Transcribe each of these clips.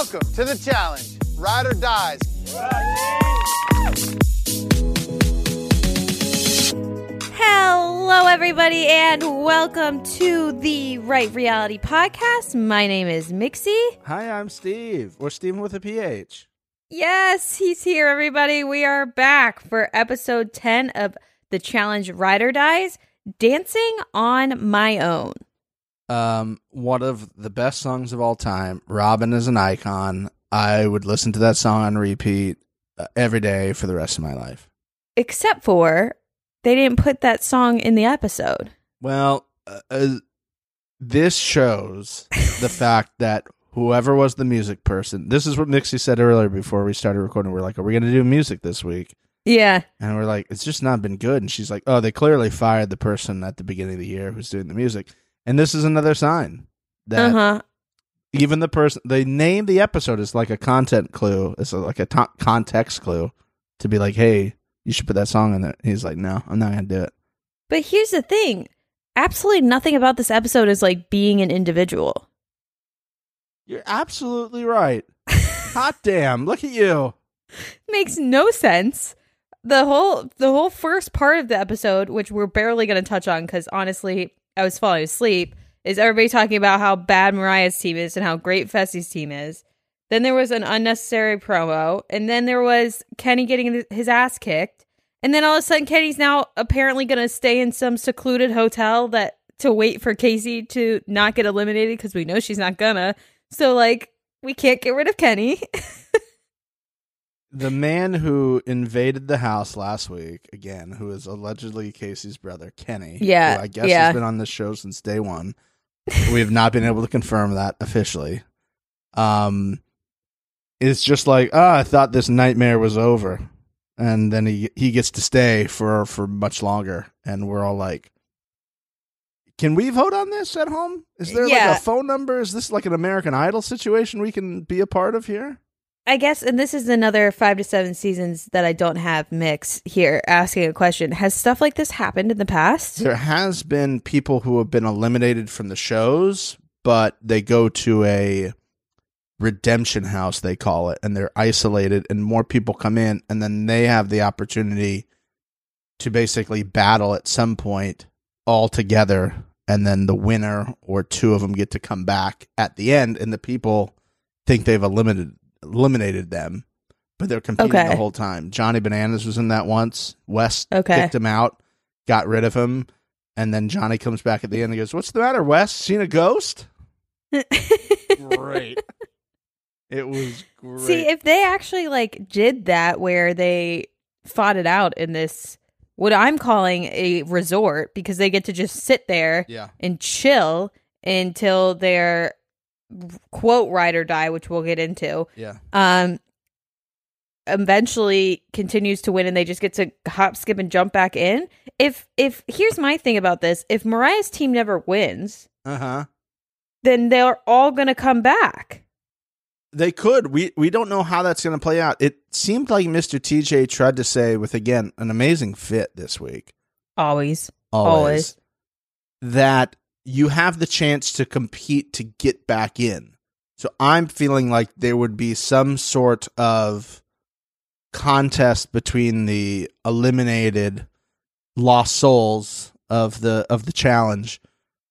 Welcome to the challenge. Ride or dies. Hello, everybody, and welcome to the Right Reality Podcast. My name is Mixie. Hi, I'm Steve, or Steven with a PH. Yes, he's here, everybody. We are back for episode 10 of the challenge Ride or Dies Dancing on My Own. Um, one of the best songs of all time. Robyn is an icon. I would listen to that song on repeat uh, every day for the rest of my life. Except for they didn't put that song in the episode. Well, uh, uh, this shows the fact that whoever was the music person, this is what Mixie said earlier before we started recording. We're like, are we going to do music this week? Yeah. And we're like, it's just not been good. And she's like, oh, they clearly fired the person at the beginning of the year who's doing the music. And this is another sign that Uh huh. even the person they name the episode is like a content clue. It's like a to- context clue to be like, hey, you should put that song in there. He's like, no, I'm not gonna do it. But here's the thing absolutely nothing about this episode is like being an individual. You're absolutely right. Hot damn! Look at you. makes no sense. The whole the whole first part of the episode, which we're barely going to touch on because honestly, I was falling asleep, is everybody talking about how bad Mariah's team is and how great Fessy's team is. Then there was an unnecessary promo, and then there was Kenny getting his ass kicked, and then all of a sudden Kenny's now apparently going to stay in some secluded hotel that to wait for Kaycee to not get eliminated because we know she's not gonna. So like we can't get rid of Kenny. The man who invaded the house last week again, who is allegedly Kaycee's brother, Kenny. Yeah, who I guess yeah. has been on this show since day one. we have not been able to confirm that officially. Um, it's just like, oh, I thought this nightmare was over, and then he he gets to stay for for much longer, and we're all like, can we vote on this at home? Is there Yeah. like a phone number? Is this like an American Idol situation we can be a part of here? I guess, and this is another five to seven seasons that I don't have mix here asking a question. Has stuff like this happened in the past? There has been people who have been eliminated from the shows, but they go to a redemption house, they call it, and they're isolated, and more people come in, and then they have the opportunity to basically battle at some point all together, and then the winner or two of them get to come back at the end, and the people think they've eliminated eliminated them, but they're competing Okay. the whole time. Johnny Bananas was in that once. West Okay. kicked him out, got rid of him, and then Johnny comes back at the end and goes, "What's the matter, West? Seen a ghost?" Great. it was great. See, if they actually like did that where they fought it out in this what I'm calling a resort because they get to just sit there yeah, and chill until their quote ride or die, which we'll get into. yeah. um eventually continues to win and they just get to hop skip and jump back in if if here's my thing about this if mariah's team never wins Uh huh. then they're all gonna come back They could. We we don't know how that's going to play out. It seemed like Mr. TJ tried to say with again an amazing fit this week. always always, Always. that you have the chance to compete to get back in. So I'm feeling like there would be some sort of contest between the eliminated lost souls of the of the challenge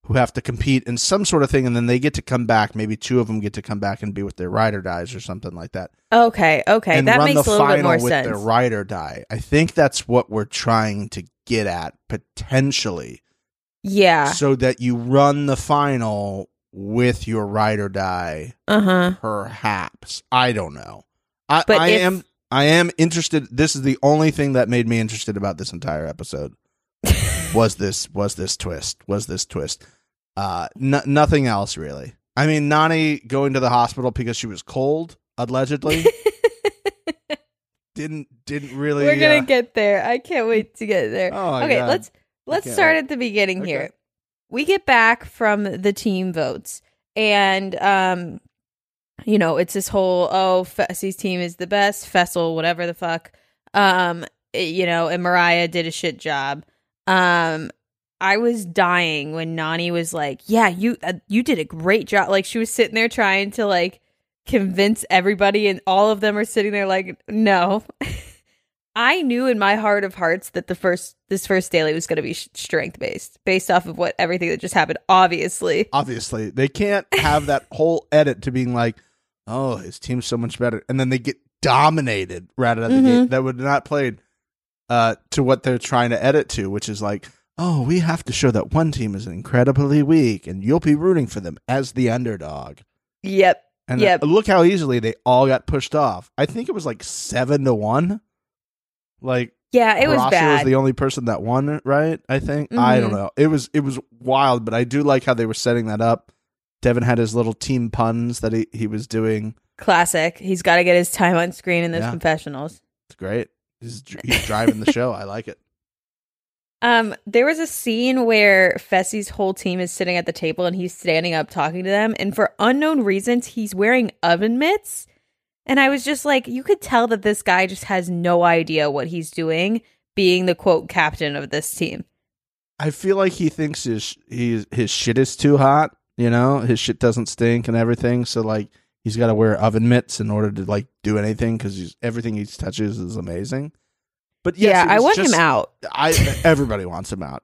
who have to compete in some sort of thing and then they get to come back. Maybe two of them get to come back and be with their ride or dies or something like that. Okay okay. That makes a little bit more with sense. their ride or die. I think that's what we're trying to get at potentially yeah. So that you run the final with your ride or die uh-huh. perhaps. I don't know. I, But I if- am i am interested this is the only thing that made me interested about this entire episode was this was this twist was this twist. Uh n- nothing else really. I mean nany going to the hospital because she was cold allegedly. Didn't didn't really we're gonna uh, get there. I can't wait to get there. Oh okay God. let's let's start wait. at the beginning Okay. here we get back from the team votes and um you know it's this whole oh Fessy's team is the best Fessel whatever the fuck um it- you know and Mariah did a shit job um I was dying when Nany was like yeah you uh, you did a great job like she was sitting there trying to like convince everybody, and all of them are sitting there like, no. I knew in my heart of hearts that the first this first daily was going to be sh- strength based, based off of what everything that just happened. Obviously, Obviously, they can't have that whole edit to being like, "Oh, his team's so much better," and then they get dominated right out of the Mhm. gate. That would not play uh, to what they're trying to edit to, which is like, "Oh, we have to show that one team is incredibly weak, and you'll be rooting for them as the underdog." yep. And Yep. look how easily they all got pushed off. I think it was like seven to one. Like Yeah, it was bad. was the only person that won, right? I think. I don't Mhm. know. It was it was wild, but I do like how they were setting that up. Devin had his little team puns that he, he was doing. Classic. He's got to get his time on screen in those Yeah. confessionals. It's great. He's, he's driving the show. I like it. Um, there was a scene where Fessy's whole team is sitting at the table and he's standing up talking to them, and for unknown reasons, he's wearing oven mitts. And I was just like, you could tell that this guy just has no idea what he's doing, being the quote captain of this team. I feel like he thinks his he, his shit is too hot. You know, his shit doesn't stink and everything. So like, he's got to wear oven mitts in order to like do anything because everything he touches is amazing. But yes, yeah, I want just- him out. I everybody wants him out.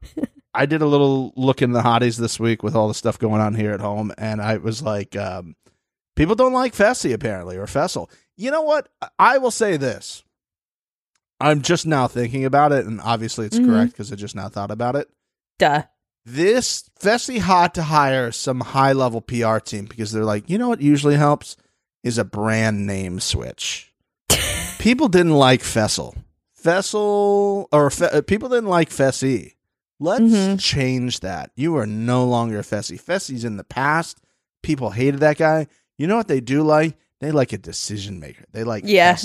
I did a little look in the hotties this week with all the stuff going on here at home, and I was like, um, people don't like Fessy apparently or Fessel. You know what? I will say this. I'm just now thinking about it, and obviously it's Mhm. correct because I just now thought about it. Duh. This Fessy had to hire some high level PR team because they're like, you know what usually helps is a brand name switch. people didn't like Fessel. Fessel or Fe- uh, people didn't like Fessy. Let's Mhm. change that. You are no longer Fessy. Fessy's in the past. People hated that guy. You know what they do like? They like a decision maker. They like Yeah.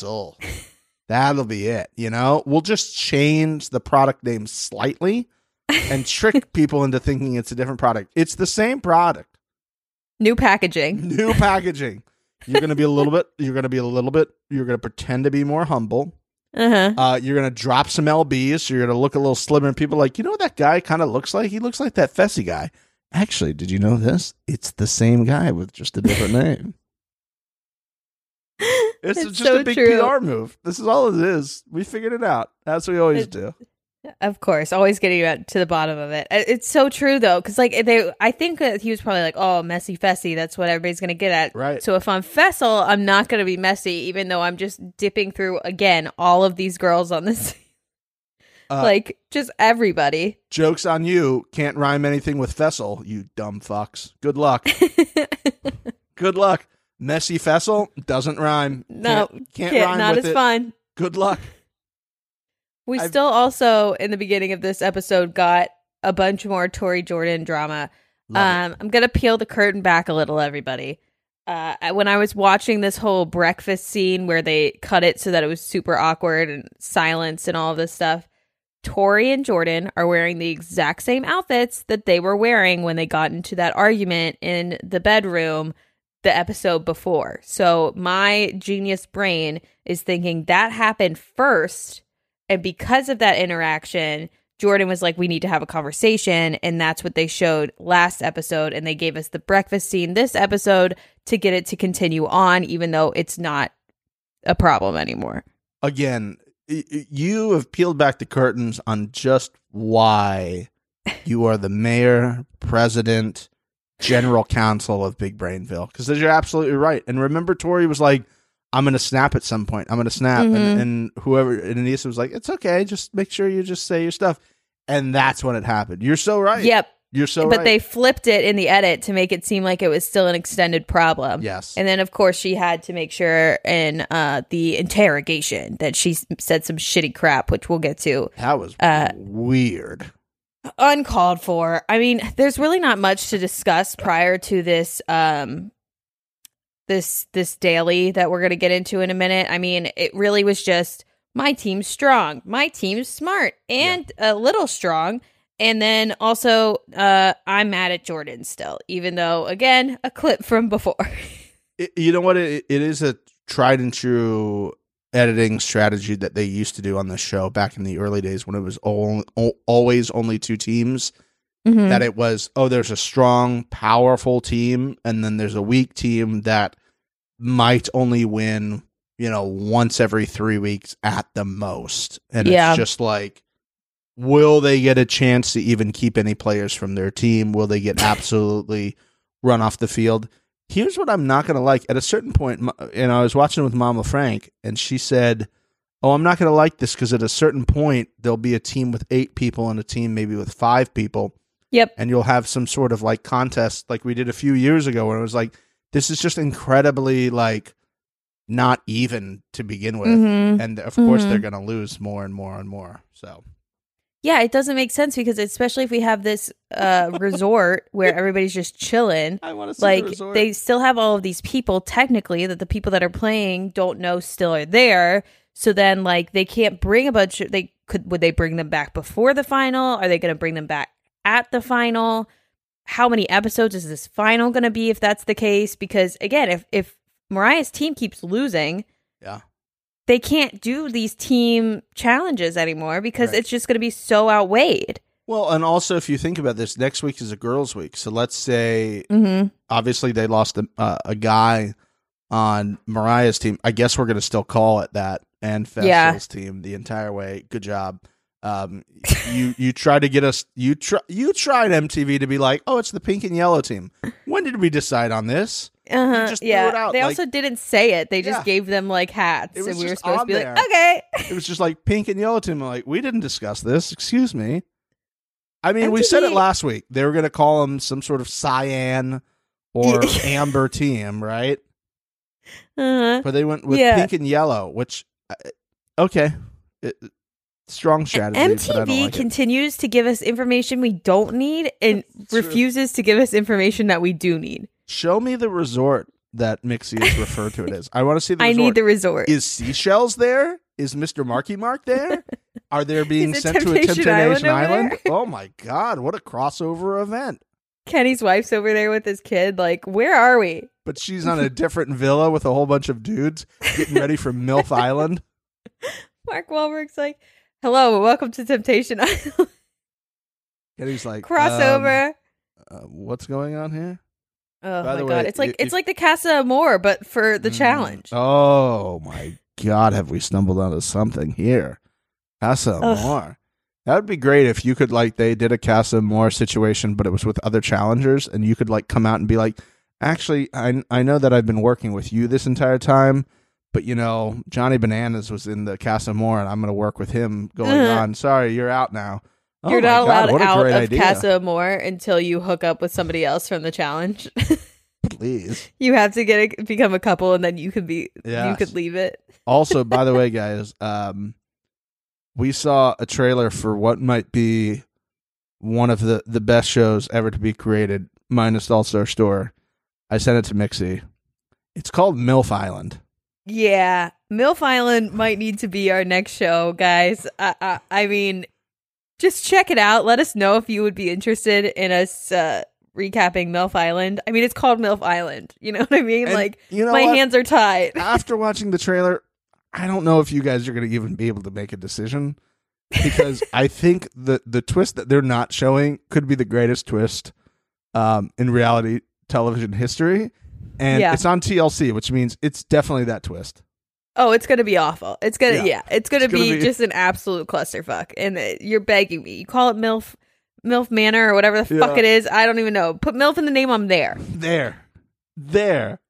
That'll be it. You know, we'll just change the product name slightly and trick people into thinking it's a different product. It's the same product, New packaging. new packaging. You're gonna be a little bit. You're gonna be a little bit. You're gonna pretend to be more humble. Uh huh. Uh, you're gonna drop some lbs. So you're gonna look a little slimmer, and people are like, you know what that guy kind of looks like? He looks like that Fessy guy. Actually, did you know this? It's the same guy with just a different name. It's, It's just so a big true. PR move. This is all it is. We figured it out. That's what we always It- do. Of course, always getting to the bottom of it. It's so true though, because like they, I think that he was probably like, "Oh, messy Fessy." That's what everybody's gonna get at. Right. So if I'm Fessel, I'm not gonna be messy, even though I'm just dipping through again all of these girls on this, Uh, like just everybody. Jokes on you. Can't rhyme anything with Fessel, you dumb fucks. Good luck. Good luck. Messy Fessel doesn't rhyme. no, Can't, can't can't- rhyme not with as it. fun. Good luck. We I've- still also in the beginning of this episode got a bunch more Tori Jordan drama. Um, I'm gonna peel the curtain back a little, everybody. Uh, when I was watching this whole breakfast scene where they cut it so that it was super awkward and silence and all of this stuff, Tori and Jordan are wearing the exact same outfits that they were wearing when they got into that argument in the bedroom the episode before. So my genius brain is thinking that happened first, and because of that interaction, Jordan was like, we need to have a conversation. And that's what they showed last episode. And they gave us the breakfast scene this episode to get it to continue on, even though it's not a problem anymore. Again, you have peeled back the curtains on just why you are the mayor, president, general counsel of Big Brainville. Because you're absolutely right. And remember, Tori was like, I'm going to snap at some point. I'm going to snap. Mhm. And, and whoever, and Anissa was like, it's okay. Just make sure you just say your stuff. And that's when it happened. You're so right. Yep. You're so but right. they flipped it in the edit to make it seem like it was still an extended problem. yes. And then, of course, she had to make sure in uh, the interrogation that she s- said some shitty crap, which we'll get to. that was uh, weird. uncalled for. I mean, there's really not much to discuss prior to this um this this daily that we're going to get into in a minute. I mean, it really was just my team's strong, my team's smart and a little strong. And then also uh I'm mad at Jordan still, even though again, a clip from before. It, you know what? It, it is a tried and true editing strategy that they used to do on the show back in the early days when it was all, always only two teams. Mhm. That it was, oh, there's a strong, powerful team, and then there's a weak team that might only win, you know, once every three weeks at the most. And Yeah. it's just like, will they get a chance to even keep any players from their team? Will they get absolutely run off the field? Here's what I'm not going to like. At a certain and I was watching with Mama Frank, and she said, Oh, I'm not going to like this because at a certain point, there'll be a team with eight people and a team maybe with five people Yep. and you'll have some sort of like contest like we did a few years ago where it was like this is just incredibly like not even to begin with Mhm. and of course Mhm. they're going to lose more and more and more so Yeah, it doesn't make sense because especially if we have this uh resort where everybody's just chilling, i want to like they still have all of these people technically that the people that are playing don't know still are there. So then like they can't bring a bunch of they could would they bring them back before the final? Are they going to bring them back at the final? How many episodes is this final going to be if that's the case? Because again, if if Mariah's team keeps losing, yeah they can't do these team challenges anymore because Right. it's just going to be so outweighed. well and also if you think about this next week is a girls week so let's say Mm-hmm. obviously they lost a, uh, a guy on mariah's team i guess we're going to still call it that and Yeah. Fessel's team the entire way good job um, you you tried to get us you try you tried MTV to be like oh it's the pink and yellow team when did we decide on this Uh-huh. just yeah. it out, they like- also didn't say it. They just Yeah. gave them like hats, and we were supposed to be there. like, okay. it was just like pink and yellow team I'm like we didn't discuss this excuse me I mean we said it last week they were going to call them some sort of cyan or amber team right Uh-huh. but they went with Yeah. pink and yellow, which uh, okay, it, strong strategy. but I don't MTV like it. continues to give us information we don't need and True. refuses to give us information that we do need. Show me the resort that Mixie is referred to it as. I want to see the I resort. need the resort. Is seashells there? Is Mister Marky Mark there? Are they being Is it sent to a Temptation Temptation Island Island? Oh my God! What a crossover event! Kenny's wife's over there with his kid. Like, where are we? But she's on a different villa with a whole bunch of dudes getting ready for MILF Island. Mark Wahlberg's like, hello, welcome to Temptation Island. And he's like, Crossover. um, uh, what's going on here? oh by my god. way, it's like if- it's like the Casa Amor, but for the Mm. challenge. Oh my God, have we stumbled onto something here? Casa Ugh. Amor. That would be great if you could like they did a Casa Amor situation, but it was with other challengers, and you could like come out and be like, actually, I I know that I've been working with you this entire time, but you know Johnny Bananas was in the Casa Amor, and I'm going to work with him going Uh-huh. on. Sorry, you're out now. Oh You're not God, allowed out of idea. Casa Amor until you hook up with somebody else from the challenge. Please. you have to get a, become a couple, and then you could be you could leave it. Also, by the way, guys, um, we saw a trailer for what might be one of the, the best shows ever to be created, minus All Star Shore. I sent it to Mixie. It's called MILF Island. Yeah, MILF Island might need to be our next show, guys. I, I, I mean, just check it out. Let us know if you would be interested in us uh, recapping MILF Island. I mean, it's called MILF Island. You know what I mean? And like, you know my what? hands are tied. After watching the trailer, I don't know if you guys are going to even be able to make a decision because I think the the twist that they're not showing could be the greatest twist um, in reality television history. And Yeah. it's on TLC, which means it's definitely that twist. Oh, it's gonna be awful. It's gonna, Yeah. yeah, it's gonna, It's gonna be, be- just an absolute clusterfuck. And uh, you're begging me. You call it MILF, MILF Manor or whatever the fuck it is. I don't even know. Put MILF in the name. I'm there. there there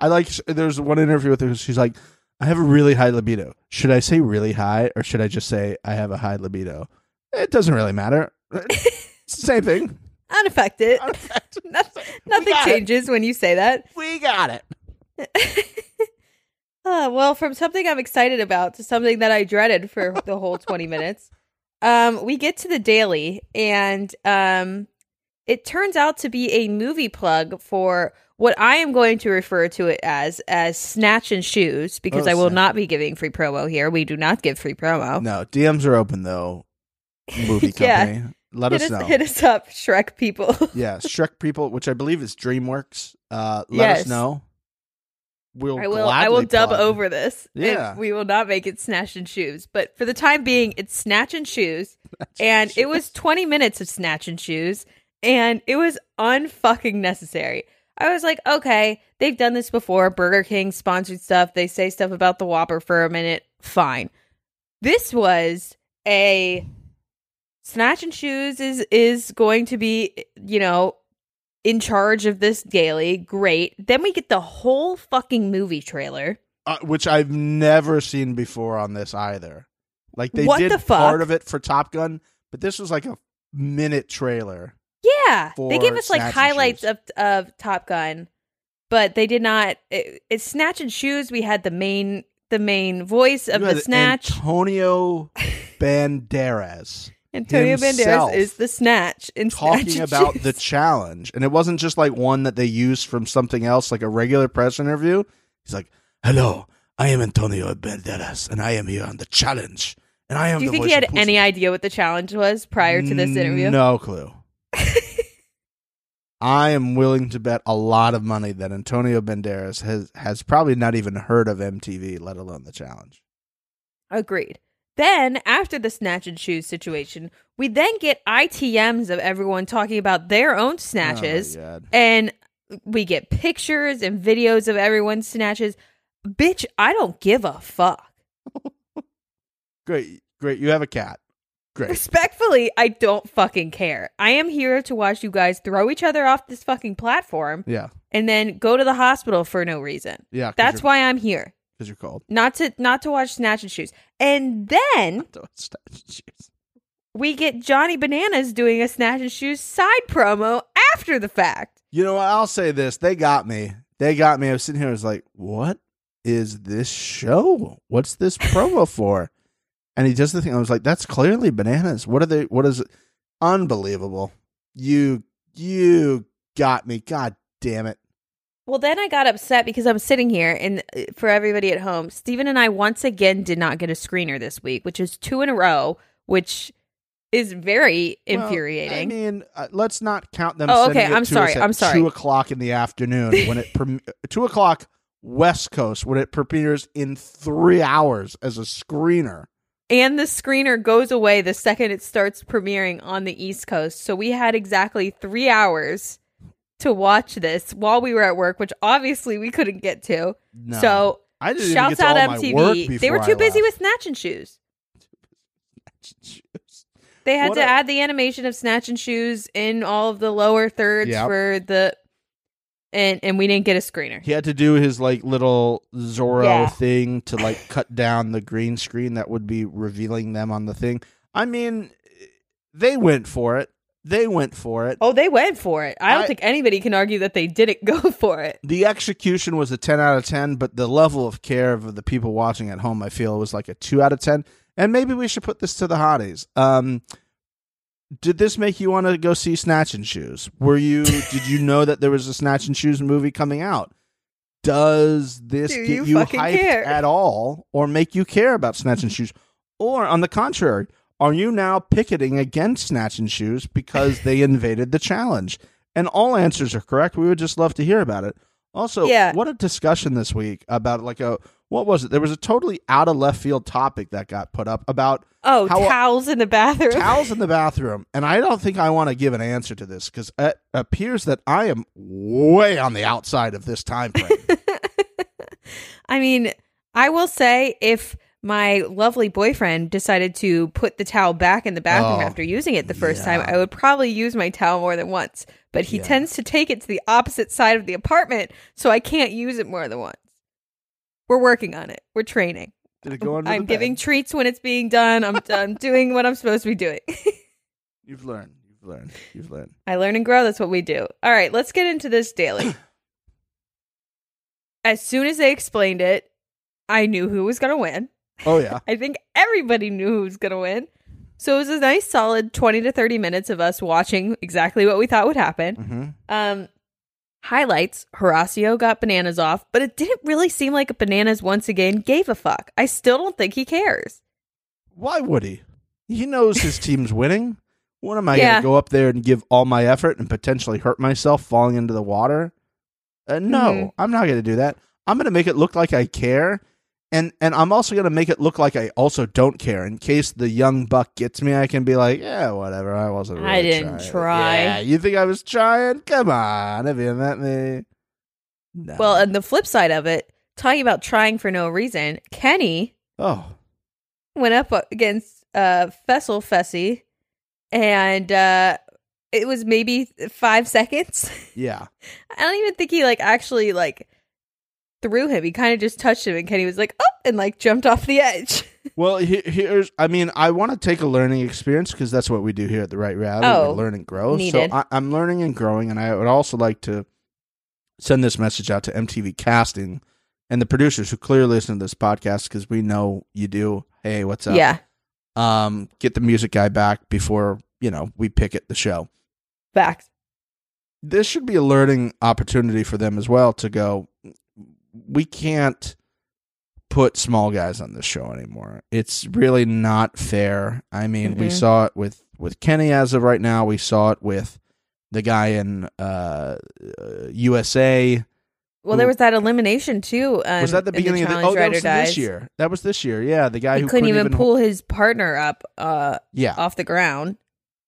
i like there's one interview with her she's like i have a really high libido should i say really high or should i just say i have a high libido it doesn't really matter it's the same thing Unaffected. Noth- Nothing it. changes when you say that. we got it Uh, well, from something I'm excited about to something that I dreaded for the whole 20 minutes, um, we get to the daily, and um, it turns out to be a movie plug for what I am going to refer to it as as Snatch and Shoes, because Oh, I will snap. not be giving free promo here. We do not give free promo. no dms are open though movie Yeah. Let hit us us, know hit us up, Shrek people. yeah shrek people which i believe is dreamworks uh let us know we'll I will. I will dub plug. over this. Yeah. we will not make it snatch and shoes. But for the time being, it's snatch and shoes, and it was 20 minutes of snatch and shoes, and it was unfucking necessary. I was like, okay, they've done this before. Burger King sponsored stuff. They say stuff about the Whopper for a minute. Fine. This was a Snatch and Shoes is is going to be, you know, in charge of this daily. Great. Then we get the whole fucking movie trailer. uh, which I've never seen before on this either. Like they What did the fuck? part of it for Top Gun, but this was like a minute trailer. Yeah, they gave us like Snatch highlights of of Top Gun, but they did not. It, it's Snatch and Shoes. We had the main the main voice of the Snatch. Antonio Banderas Antonio Banderas is the Snatch in talking and about the challenge, and it wasn't just like one that they used from something else, like a regular press interview. He's like, "Hello, I am Antonio Banderas, and I am here on the challenge, and I am." Do you the think he had any idea what the challenge was prior to this interview? No clue. I am willing to bet a lot of money that Antonio Banderas has has probably not even heard of MTV, let alone the challenge. Agreed. Then, after the Snatch and Shoes situation, we then get ITMs of everyone talking about their own snatches. Oh and we get pictures and videos of everyone's snatches. Bitch, I don't give a fuck. Great, great. You have a cat. Great. Respectfully, I don't fucking care. I am here to watch you guys throw each other off this fucking platform Yeah, and then go to the hospital for no reason. yeah. That's why I'm here. Because you're cold. Not to not to watch Snatch and Shoes. And then Jeez. we get Johnny Bananas doing a Snatch and Shoes side promo after the fact. You know what? I'll say this. They got me. They got me. I was sitting here. I was like, "What is this show? What's this promo for?" And he does the thing. I was like, "That's clearly bananas. What are they? What is it? Unbelievable! You you got me. God damn it! Well, then I got upset because I'm sitting here, and uh, for everybody at home, Stephen and I once again did not get a screener this week, which is two in a row, which is very Well, infuriating. I mean, uh, let's not count them. Oh, okay, I'm sorry, I'm sorry. Two o'clock in the afternoon when it prem- two o'clock West Coast when it premieres in three hours as a screener. and the screener goes away the second it starts premiering on the East Coast. So we had exactly three hours to watch this while we were at work, which obviously we couldn't get to. No. So I didn't shouts out all my work MTV. They were I too busy left. with Snatch and Shoes. They had What to a- add the animation of Snatch and Shoes in all of the lower thirds Yep. for the and and we didn't get a screener. He had to do his like little Zorro Yeah. thing to like cut down the green screen that would be revealing them on the thing. I mean, they went for it. They went for it. Oh, they went for it. I don't I- think anybody can argue that they didn't go for it. The execution was a 10 out of 10, but the level of care of the people watching at home, I feel, was like a 2 out of 10. And maybe we should put this to the hotties. Um, did this make you want to go see Snatch and Shoes? Were you? did you know that there was a Snatch and Shoes movie coming out? Does this Do get you you, hyped care? at all, or make you care about Snatch and Shoes? Or on the contrary, are you now picketing against Snatch and Shoes because they invaded the challenge? And all answers are correct. We would just love to hear about it. Also, Yeah. what a discussion this week about like a what was it? There was a totally out of left field topic that got put up about Oh, How- towels in the bathroom. towels in the bathroom, and I don't think I want to give an answer to this because it appears that I am way on the outside of this time frame. I mean, I will say if my lovely boyfriend decided to put the towel back in the bathroom Oh, after using it the first time. I would probably use my towel more than once. But he Yeah. tends to take it to the opposite side of the apartment, so I can't use it more than once. We're working on it. We're training. Did it go under I'm giving treats when it's being done. I'm, I'm doing what I'm supposed to be doing. You've learned. You've learned. You've learned. I learn and grow. That's what we do. All right, let's get into this daily. as soon as they explained it, I knew who was going to win. Oh yeah. I think everybody knew who was going to win. So it was a nice solid 20 to 30 minutes of us watching exactly what we thought would happen. hmm Um highlights, Horacio got bananas off, but it didn't really seem like bananas once again gave a fuck. I still don't think he cares. Why would he? He knows his team's winning. What am I Yeah. going to go up there and give all my effort and potentially hurt myself falling into the water? Uh, no, Mhm. I'm not going to do that. I'm going to make it look like I care. And and I'm also gonna make it look like I also don't care in case the young buck gets me. I can be like, yeah, whatever. I wasn't. Really I didn't trying. try. Yeah, you think I was trying? Come on, have you met me? No. Well, and the flip side of it, talking about trying for no reason, Kenny oh, went up against uh Fessel Fessy and uh it was maybe five seconds. yeah. I don't even think he like actually like threw him. He kind of just touched him and Kenny was like, oh, and like jumped off the edge. Well, he- here's. I mean, I want to take a learning experience because that's what we do here at the Right Reality. Oh, we learn and grow. needed. So I, I'm learning and growing, and I would also like to send this message out to MTV Casting and the producers who clearly listen to this podcast because we know you do. Hey, what's up? yeah. Um, get the music guy back before you know we pick it the show. Facts. This should be a learning opportunity for them as well to go. We can't put small guys on this show anymore. It's really not fair. I mean, we Mm-mm. saw it with with Kenny as of right now. We saw it with the guy in uh, uh, USA. Well, there was that elimination too. Um, was that the in beginning of the? Oh, that was this year. That was this year. Yeah, the guy He who couldn't, couldn't, even pull his partner up uh, Yeah. off the ground.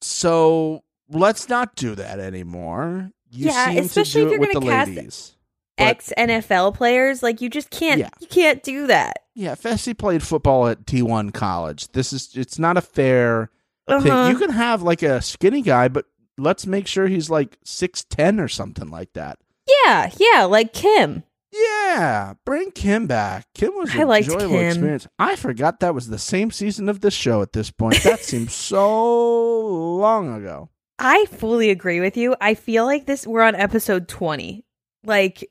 So let's not do that anymore. You Yeah, seem especially to if do it you're with the gonna cast ladies. Ex NFL players, like you just can't. Yeah. You can't do that. Yeah, Fessy played football at D1 college. This is it's not a fair Uh-huh. thing. You can have like a skinny guy, but let's make sure he's like 6'10 or something like that. yeah, yeah, like Kim. Yeah, bring Kim back. Kim was I a liked enjoyable Kim. experience. I forgot that was the same season of this show at this point. That seems so long ago. I fully agree with you. I feel like this we're on episode 20. Like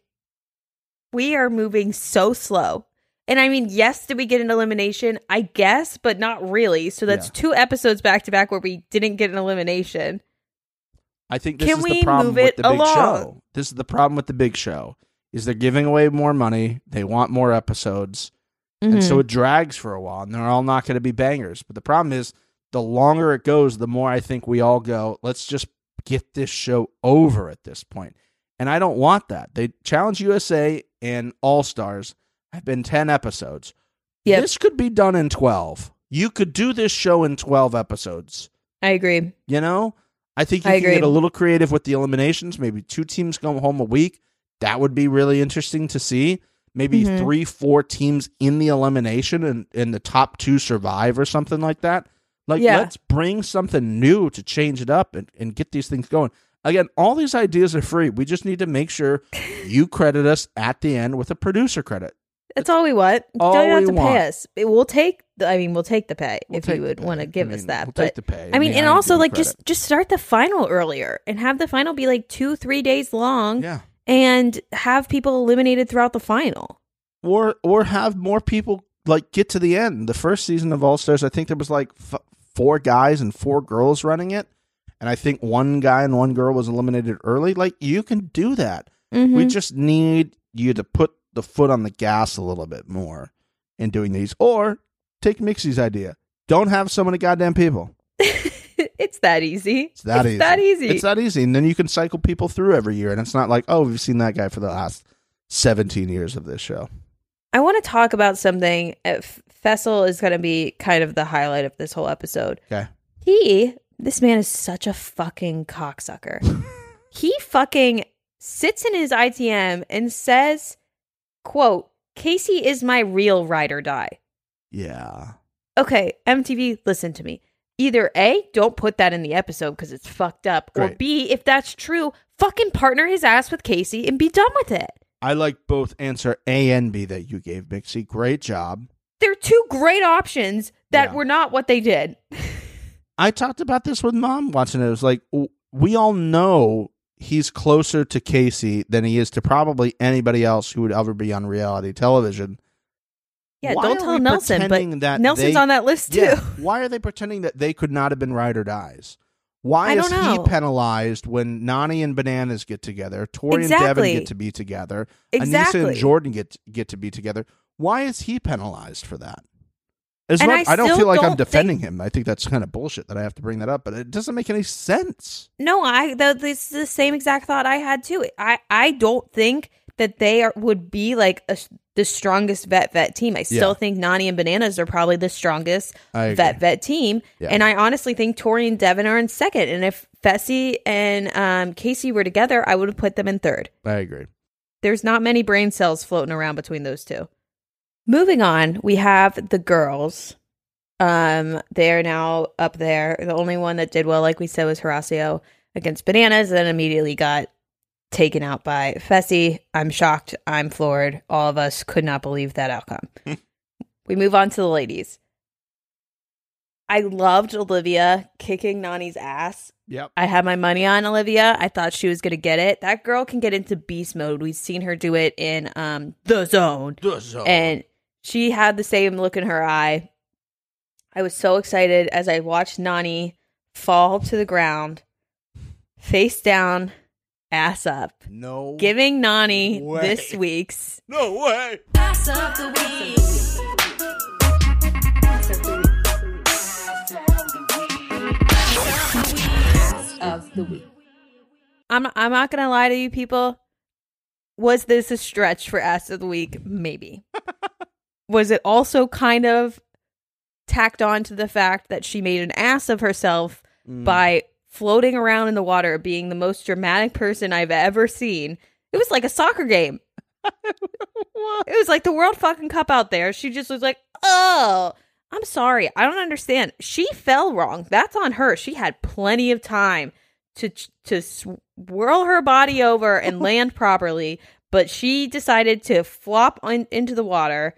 we are moving so slow. And I mean, yes, did we get an elimination? I guess, but not really. So that's Yeah. two episodes back to back where we didn't get an elimination. I think this Can is we the problem move with it the big along? show. This is the problem with the big show. Is they're giving away more money. They want more episodes. and so Mhm. it drags for a while and they're all not going to be bangers but the problem is the longer it goes the more i think we all go let's just get this show over at this point and i don't want that. They challenge usa and all stars have been 10 episodes. Yep. this could be done in 12 you could do this show in 12 episodes. I agree. you know? I think you I can get a little creative with the eliminations. Maybe two teams come home a week. That would be really interesting to see. Maybe Mhm. three four teams in the elimination and, and the top two survive or something like that. Like Yeah. let's bring something new to change it up and, and get these things going again all these ideas are free we just need to make sure you credit us at the end with a producer credit That's all we want. all Don't have to want. pay us. It, we'll take. The, I mean, we'll take the pay We'll if you would want to give I us that. we'll but take the pay I mean, and also like credit. just just start the final earlier and have the final be like two three days long yeah and have people eliminated throughout the final. or or have more people like get to the end. The first season of All Stars, I think there was like f- four guys and four girls running it, and I think one guy and one girl was eliminated early. Like you can do that. Mhm. We just need you to put the foot on the gas a little bit more in doing these, or take Mixie's idea. Don't have so many goddamn people. it's that easy. It's that easy. that easy. It's that easy, and then you can cycle people through every year, and it's not like oh we've seen that guy for the last seventeen years of this show. I want to talk about something. Uh, Fessel is going to be kind of the highlight of this whole episode. Okay. He, this man is such a fucking cocksucker. he fucking sits in his ITM and says, quote, Kaycee is my real ride or die. Yeah. Okay, MTV, listen to me. Either A, don't put that in the episode because it's fucked up, or B, if that's true, fucking partner his ass with Kaycee and be done with it. I like both answer A and B that you gave, Mixie. Great job. They're two great options that Yeah. were not what they did. I talked about this with mom watching it. It was like, we all know he's closer to Kaycee than he is to probably anybody else who would ever be on reality television. Yeah, Why don't tell Nelson, but Nelson's they- on that list too. Yeah. Why are they pretending that they could not have been ride or dies? Why is he penalized when Nany and Bananas get together, Tori and Devin get to be together, Exactly. Anissa and Jordan get get to be together? Why is he penalized for that? As And much, I I, don't feel like I'm don't defending him. I think that's kind of bullshit that I have to bring that up, but it doesn't make any sense. No, I th- this is the same exact thought I had too. I I don't think that they are, would be like a, the strongest vet vet team. I still Yeah. think Nany and Bananas are probably the strongest vet vet team. Yeah. And I honestly think Tori and Devin are in second. And if Fessy and um, Kaycee were together, I would have put them in third. I agree. There's not many brain cells floating around between those two. Moving on, we have the girls. Um, they are now up there. The only one that did well, like we said, was Horacio against Bananas, then immediately got taken out by Fessy. I'm shocked. I'm floored. All of us could not believe that outcome. we move on to the ladies. I loved Olivia kicking Nany's ass. Yep. I had my money on Olivia. I thought she was going to get it. That girl can get into beast mode. We've seen her do it in um The Zone. The zone. And she had the same look in her eye. I was so excited as I watched Nany fall to the ground, face down, ass up, no. giving Nany Way. this week's no way. Ass of the week. of the week. I'm I'm not gonna lie to you people. Was this a stretch for ass of the week? Maybe. Was it also kind of tacked on to the fact that she made an ass of herself Mm. by floating around in the water, being the most dramatic person I've ever seen? It was like a soccer game. It was like the World fucking Cup out there. She just was like, "Oh, I'm sorry. I don't understand. She fell wrong. That's on her. She had plenty of time to to swirl her body over and land properly, but she decided to flop on, into the water.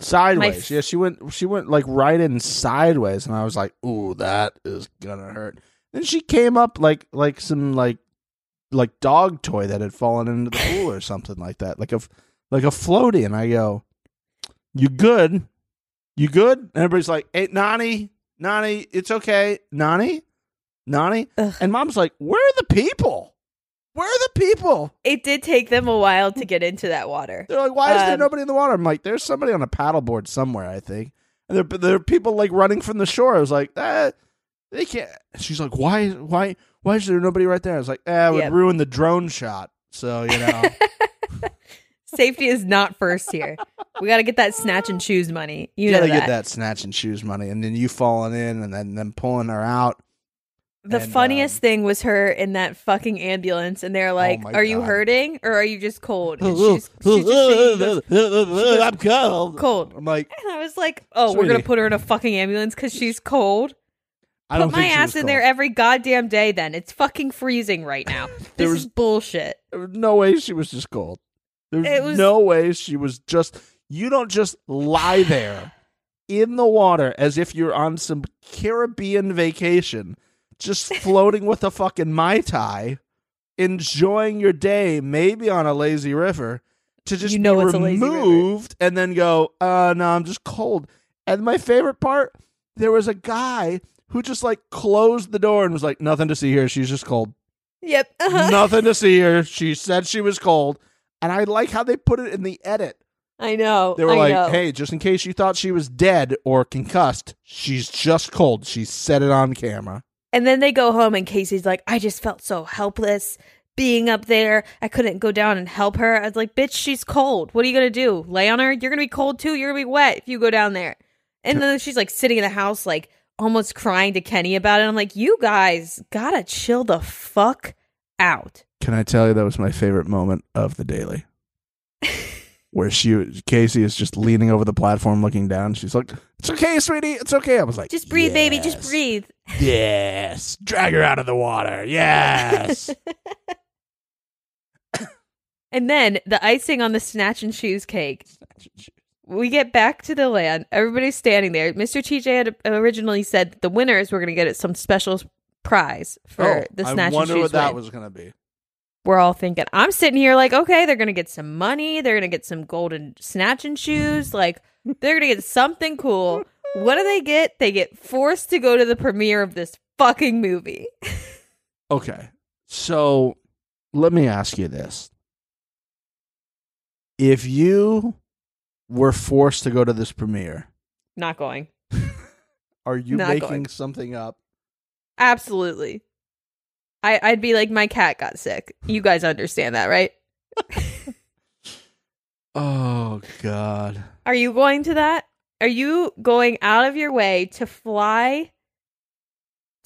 Sideways. f- yeah, she went. She went like right in sideways, and I was like, "Ooh, that is gonna hurt." Then she came up like like some like like dog toy that had fallen into the pool or something like that, like a like a floaty. And I go, "You good? You good?" And everybody's like, "Hey, Nany, Nany, it's okay, Nany, Nany." Ugh. And Mom's like, "Where are the people? Where are the people?" It did take them a while to get into that water. They're like, why is there Um, nobody in the water? I'm like, there's somebody on a paddleboard somewhere, I think. And there, there are people like running from the shore. I was like, eh, they can't. She's like, why, why, why is there nobody right there? I was like, eh, it would Yep. ruin the drone shot. So you know, Safety is not first here. We got to get that snatch and choose money. You you gotta get that snatch and choose money, and then you falling in, and then them pulling her out. The And, funniest um, thing was her in that fucking ambulance, and they're like, my "Are you hurting or are you just cold?" And she's, she's just saying, goes, I'm cold. Cold. I'm like, And I was like, "Oh, we're gonna put her in a fucking ambulance because she's cold." I don't Put my ass in cold. there every goddamn day. Then it's fucking freezing right now. This There is was- bullshit. There was no way she was just cold. There was, was- no way she was just. You don't just lie there in the water as if you're on some Caribbean vacation, just floating with a fucking mai tai, enjoying your day, maybe on a lazy river, to just You know be it's a lazy river. removed and then go, uh, no, I'm just cold. And my favorite part, there was a guy who just like closed the door and was like, nothing to see here. She's just cold Yep. Uh-huh. nothing to see here. She said she was cold. And I like how they put it in the edit. I know. They were I like, know. hey, just in case you thought she was dead or concussed, she's just cold. She said it on camera. And then they go home, and Kaycee's like, I just felt so helpless being up there. I couldn't go down and help her. I was like, bitch, she's cold. What are you going to do? Lay on her? You're going to be cold too. You're going to be wet if you go down there. And then she's like sitting in the house, like almost crying to Kenny about it. I'm like, you guys got to chill the fuck out. Can I tell you that was my favorite moment of the daily? Where she Kaycee is just leaning over the platform looking down. She's like, It's okay, sweetie, it's okay. I was like, Just breathe, baby. Just breathe. Yes. Drag her out of the water. Yes. And then the icing on the snatch and shoes cake. We get back to the land. Everybody's standing there. Mr. TJ had originally said the winners were going to get some special prize for oh, the I snatch wonder and shoes. I what that win. was gonna be. We're all thinking. I'm sitting here like, okay, they're going to get some money. They're going to get some golden snatch and shoes. Like they're going to get something cool. What do they get? They get forced to go to the premiere of this fucking movie. Okay. So let me ask you this. If you were forced to go to this premiere, Not going. are you Not making going. something up? Absolutely. I, I'd be like, my cat got sick. You guys understand that, right? Oh God. Are you going to that? Are you going out of your way to fly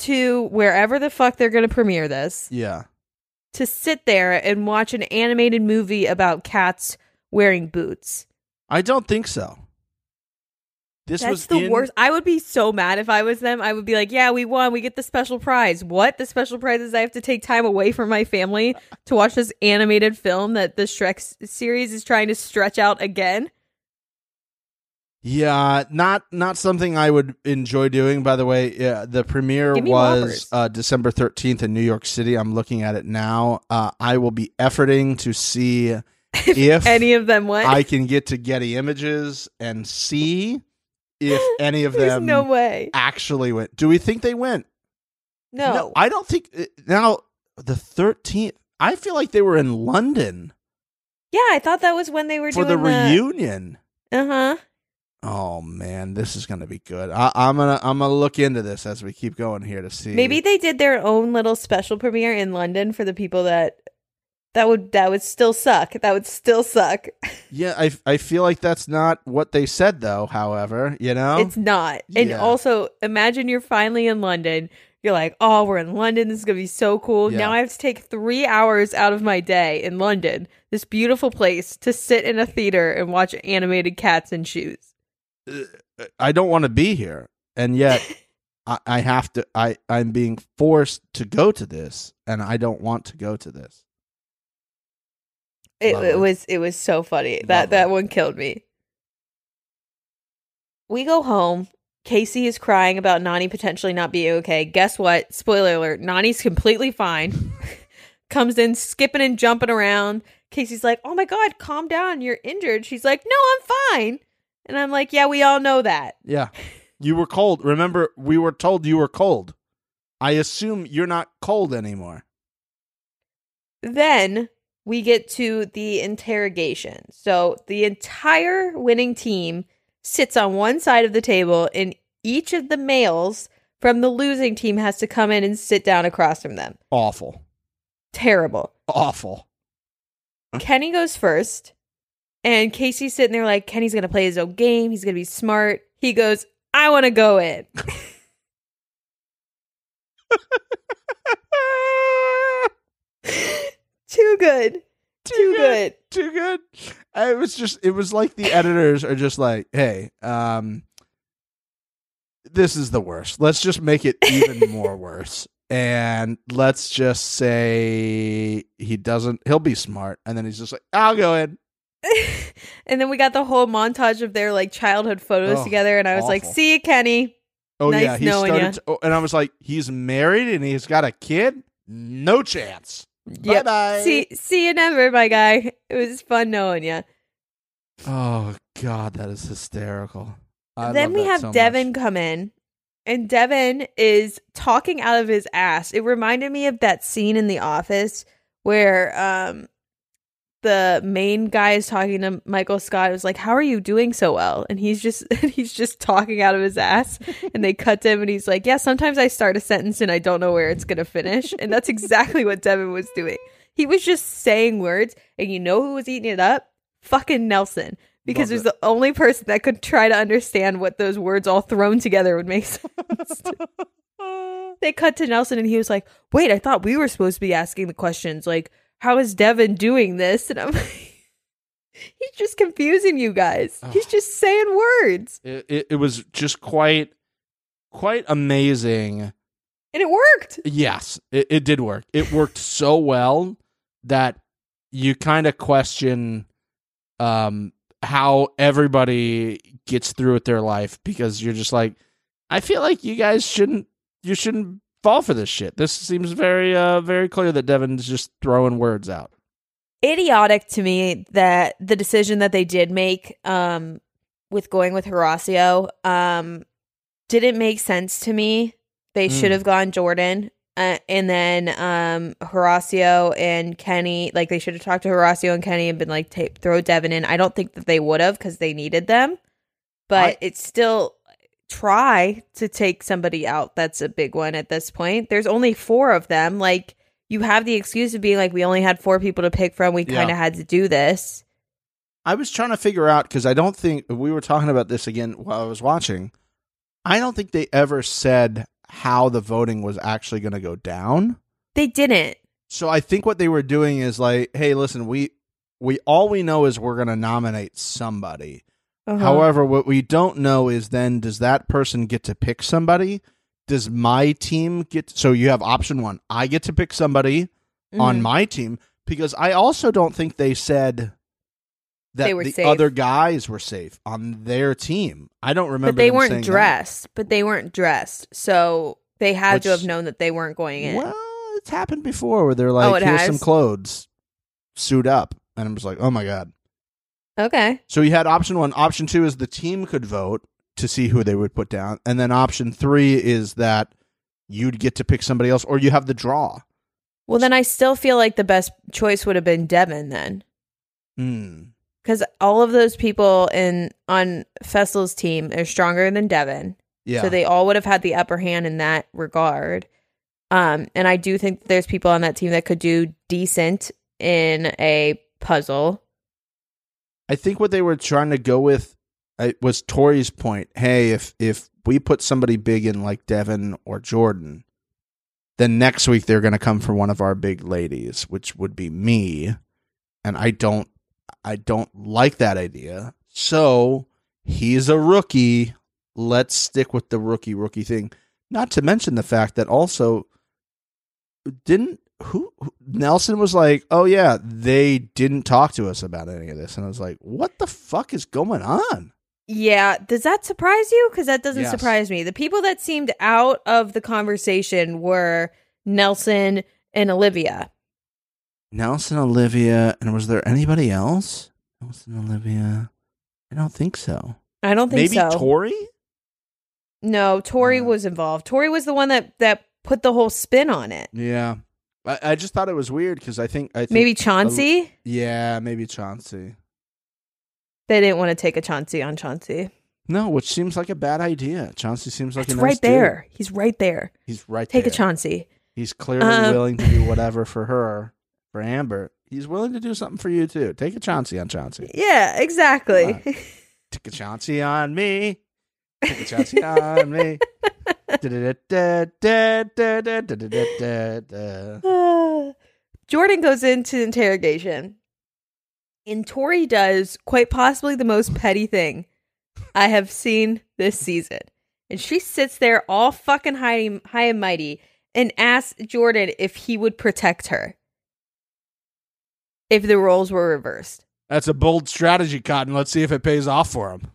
to wherever the fuck they're going to premiere this Yeah. to sit there and watch an animated movie about cats wearing boots? I don't think so. This That's was the in- worst. I would be so mad if I was them. I would be like, "Yeah, we won. We get the special prize." What? The special prize is I have to take time away from my family to watch this animated film that the Shrek series is trying to stretch out again. Yeah, not not something I would enjoy doing. By the way, yeah, the premiere was uh, December thirteenth in New York City. I'm looking at it now. Uh, I will be efforting to see if Any of them won? I can get to Getty Images and see if any of them no way. actually went. Do we think they went? No. no I don't think. uh, Now the thirteenth. I feel like they were in London yeah, I thought that was when they were for the doing reunion. Uh huh. Oh man, this is gonna be good. I'm gonna I'm gonna look into this as we keep going here to see. Maybe they did their own little special premiere in London for the people that that would that would still suck. That would still suck. Yeah, I I feel like that's not what they said though. However, you know, It's not. And Yeah. also, imagine you're finally in London. You're like, oh, we're in London. This is going to be so cool. Yeah. Now I have to take three hours out of my day in London, this beautiful place, to sit in a theater and watch animated cats in shoes. Uh, I don't want to be here, and yet I, I have to. I I'm being forced to go to this, and I don't want to go to this. It, it was it was so funny. That that one killed me. We go home. Kaycee is crying about Nany potentially not being okay. Guess what? Spoiler alert: Nany's completely fine. Comes in skipping and jumping around. Kaycee's like, "Oh my god, calm down. You're injured." She's like, "No, I'm fine." And I'm like, "Yeah, we all know that." Yeah, you were cold. Remember, we were told you were cold. I assume you're not cold anymore. Then we get to the interrogation. So the entire winning team sits on one side of the table, and each of the males from the losing team has to come in and sit down across from them. Awful, Terrible. awful. Kenny goes first, and Kaycee's sitting there like, Kenny's going to play his own game. He's going to be smart. He goes, I want to go in. Too good. Too good. too good. It was just it was like the editors are just like, hey, um this is the worst. Let's just make it even more worse. And let's just say he doesn't he'll be smart and then he's just like, I'll go in. and then we got the whole montage of their like childhood photos Oh, together, and I was like, "See you, Kenny." Oh Nice yeah, he started to- oh, and I was like, he's married and he's got a kid? No chance. Yep. Bye-bye. See, see you never, my guy. It was fun knowing you. Oh god, that is hysterical. I then we have so much. Devin come in, and Devin is talking out of his ass. It reminded me of that scene in The Office where um the main guy is talking to Michael Scott. It was like, "How are you doing so well?" And he's just he's just talking out of his ass. and they cut to him, and he's like, "Yeah, sometimes I start a sentence and I don't know where it's gonna finish." And that's exactly what Devin was doing. He was just saying words, and you know who was eating it up? Fucking Nelson. Because Loved it was the only person that could try to understand what those words all thrown together would make sense. they cut to Nelson and he was like, Wait, I thought we were supposed to be asking the questions. Like, how is Devin doing this? And I'm like, He's just confusing you guys. He's just saying words. it, it, it was just quite quite amazing And it worked. yes it, it did work it worked so well that you kind of question um how everybody gets through with their life because you're just like i feel like you guys shouldn't you shouldn't fall for this shit this seems very uh very clear that devin's just throwing words out idiotic to me that the decision that they did make um with going with Horacio um didn't make sense to me. They Mm. should have gone Jordan. Uh, and then um Horacio and Kenny like they should have talked to Horacio and Kenny and been like throw Devin in. I don't think that they would have cuz they needed them. But I- it's still try to take somebody out. That's a big one at this point. There's only 4 of them. Like you have the excuse of being like we only had four people to pick from we kind of had to do this I was trying to figure out because I don't think we were talking about this again while I was watching. I don't think they ever said how the voting was actually going to go down. They didn't. So I think what they were doing is like, hey, listen, we we all we know is we're going to nominate somebody. Uh-huh. However, what we don't know is then does that person get to pick somebody? Does my team get so you have option 1. I get to pick somebody on Mhm. my team because I also don't think they said that They were the safe. other guys were safe on their team. I don't remember but they weren't that. dressed. But they weren't dressed, so they had to have known that they weren't going in. Well, it's happened before where they're like, Oh, "Here's has? some clothes, suit up," and I'm just like, "Oh my god!" Okay. So you had option one. Option two is the team could vote to see who they would put down, and then option three is that you'd get to pick somebody else, or you have the draw. Well, then I still feel like the best choice would have been Devin then, Hmm. because all of those people in on Fessel's team are stronger than Devin. Yeah. So they all would have had the upper hand in that regard. Um, and I do think there's people on that team that could do decent in a puzzle. I think what they were trying to go with uh, was Tori's point. Hey, if if we put somebody big in like Devin or Jordan, then next week they're going to come for one of our big ladies, which would be me, and I don't I don't like that idea. So he's a rookie. Let's stick with the rookie rookie thing. Not to mention the fact that also didn't who, who Nelson was like, "Oh yeah, they didn't talk to us about any of this," and I was like, "What the fuck is going on?" Yeah, does that surprise you? Because that doesn't Yes. surprise me. The people that seemed out of the conversation were Nelson and Olivia. Nelson, Olivia, and was there anybody else? Nelson, Olivia, I don't think so. I don't think Maybe so. Tori. no, Tori Uh. was involved. Tori was the one that that put the whole spin on it. Yeah, I, I just thought it was weird because I think I think Maybe Chauncey. yeah, maybe Chauncey. They didn't want to take a Chauncey on Chauncey. No, which seems like a bad idea. Chauncey seems like It's a nice right dude. there. He's right there. He's right Take there. a Chauncey. He's clearly Um, willing to do whatever for her, for Amber. He's willing to do something for you too. Take a Chauncey on Chauncey. Yeah, exactly. Take a Chauncey on me. Take a chance on me. Jordan goes into interrogation. And Tori does quite possibly the most petty thing I have seen this season. And she sits there all fucking high, high and mighty and asks Jordan if he would protect her if the roles were reversed. That's a bold strategy, Cotton. Let's see if it pays off for him.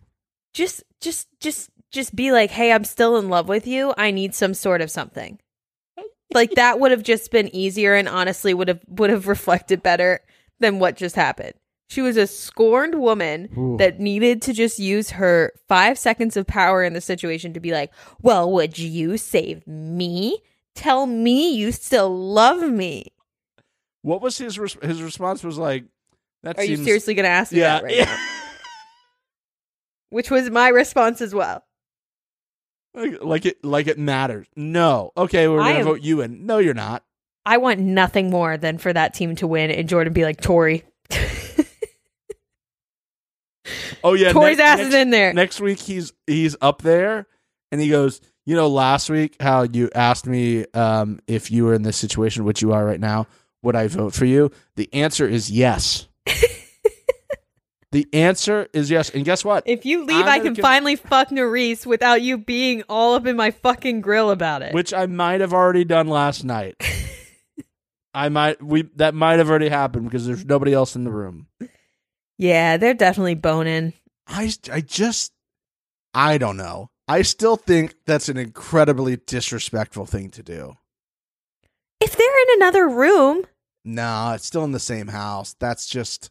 Just, just, just just be like, hey, I'm still in love with you. I need some sort of something. like that would have just been easier and honestly would have would have reflected better than what just happened. She was a scorned woman Ooh. that needed to just use her five seconds of power in the situation to be like, Well, would you save me? Tell me you still love me. What was his res- his response? Was like, that Are you seriously gonna ask me Yeah, that right yeah. now? Which was my response as well. Like, like it like it matters. No, okay, we're I gonna am- vote you in. No, you're not. I want nothing more than for that team to win and Jordan be like, Tori. Oh yeah, Tori's ne- ass next, is in there. Next week he's he's up there, and he goes. You know, last week how you asked me um, if you were in this situation, which you are right now, would I vote for you? The answer is yes. the answer is yes. And guess what? If you leave, I'm I can finally fuck Nurys without you being all up in my fucking grill about it. Which I might have already done last night. I might we that might have already happened because there's nobody else in the room. yeah, they're definitely boning. I I just I don't know. I still think that's an incredibly disrespectful thing to do. If they're in another room, No, it's still in the same house. That's just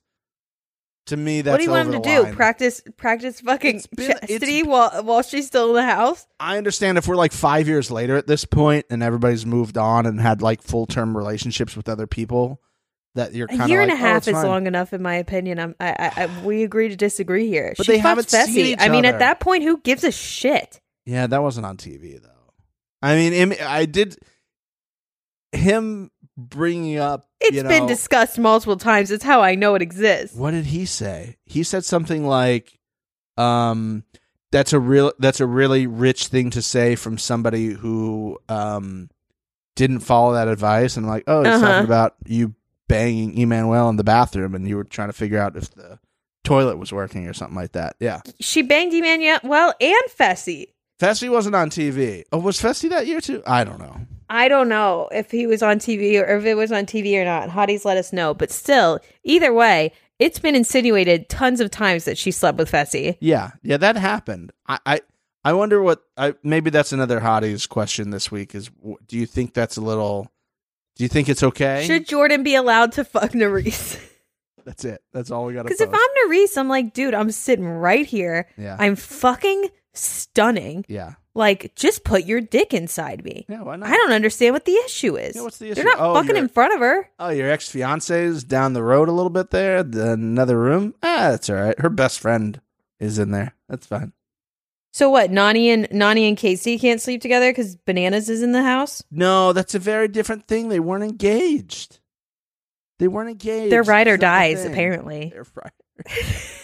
to me. That's what do you want him to do? line. Practice, practice fucking been- chastity while while she's still in the house. I understand if we're like five years later at this point and everybody's moved on and had like full term relationships with other people, that you're A year of and a oh, half is long enough, in my opinion. I'm, I, I, I, we agree to disagree here. But she they haven't seen Fessy. I mean, at that point, who gives a shit? Yeah, that wasn't on TV though. I mean, I did him bringing up. It's you know, been discussed multiple times. It's how I know it exists. What did he say? He said something like, um, "That's a real. That's a really rich thing to say from somebody who um didn't follow that advice." And I'm like, "Oh, he's Uh-huh. talking about you banging Emmanuel in the bathroom, and you were trying to figure out if the toilet was working or something like that." Yeah, She banged Emmanuel well and Fessy. Fessy wasn't on TV. Oh, was Fessy that year too? I don't know. I don't know if he was on TV or if it was on TV or not. Hotties let us know. But still, either way, it's been insinuated tons of times that she slept with Fessy. Yeah, yeah, that happened. I, I, I wonder what. I maybe that's another hotties question this week. Is do you think that's a little? Do you think it's okay? Should Jordan be allowed to fuck Nurys? That's it. That's all we got to. Because if I'm Nurys, I'm like, dude, I'm sitting right here. yeah, I'm fucking stunning. yeah, Like, just put your dick inside me. yeah. Why not? I don't understand what the issue is. Yeah, what's the issue? They're not Oh, fucking in front of her. Oh, your ex fiance is down the road a little bit there. The, another room. Ah, that's all right. Her best friend is in there. That's fine. So what? Nany and Nany and Kaycee can't sleep together because Bananas is in the house. No, that's a very different thing. They weren't engaged. They weren't engaged. They're ride or That's not the dies, apparently. They're right.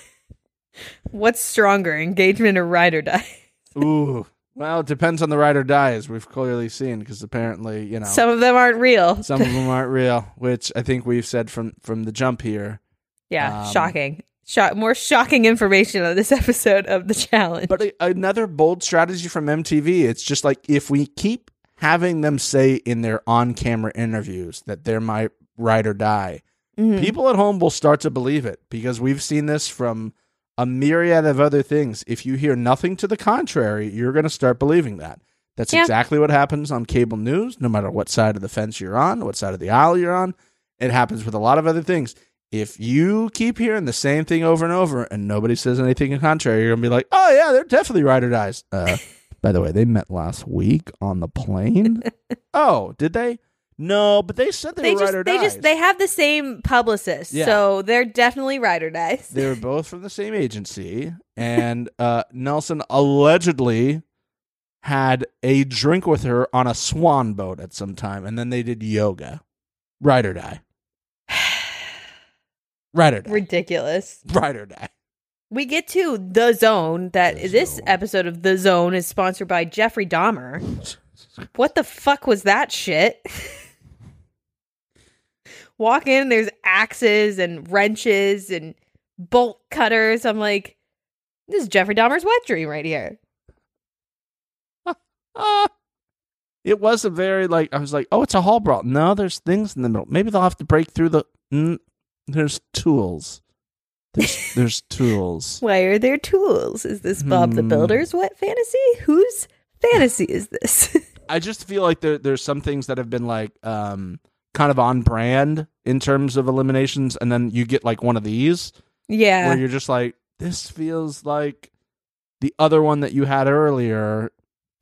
What's stronger, engagement or ride or die? Ooh. Well, it depends on the ride or die, as we've clearly seen, because apparently, you know, Some of them aren't real. some of them aren't real, which I think we've said from from the jump here. yeah, um, shocking. Shock, more shocking information on this episode of the challenge. But a, another bold strategy from MTV. It's just like if we keep having them say in their on-camera interviews that they're my ride or die, Mhm. people at home will start to believe it because we've seen this from a myriad of other things. If you hear nothing to the contrary, you're going to start believing that. That's Yeah. exactly what happens on cable news, no matter what side of the fence you're on, what side of the aisle you're on. It happens with a lot of other things. If you keep hearing the same thing over and over and nobody says anything in contrary, you're going to be like, oh, yeah, they're definitely ride or dies. Uh, by the way, they met last week on the plane. oh, did they? No, but they said they, they were just ride or they dies. just they have the same publicist, Yeah. so they're definitely ride or dies. They were both from the same agency, and uh, Nelson allegedly had a drink with her on a swan boat at some time, and then they did yoga. Ride or die. Ride or die. Ridiculous. Ride or die. We get to the zone. That The this Zone. episode of the zone is sponsored by Jeffrey Dahmer. What the fuck was that shit? Walk in, there's axes and wrenches and bolt cutters. I'm like, this is Jeffrey Dahmer's wet dream right here. It was a very like I was like, oh, it's a hall brawl. No, there's things in the middle. Maybe they'll have to break through the. Mm, there's tools. There's there's tools. Why are there tools? Is this Bob the Hmm. Builder's wet fantasy? Whose fantasy is this? I just feel like there there's some things that have been like um kind of on brand in terms of eliminations, and then you get like one of these yeah. where you're just like, this feels like the other one that you had earlier,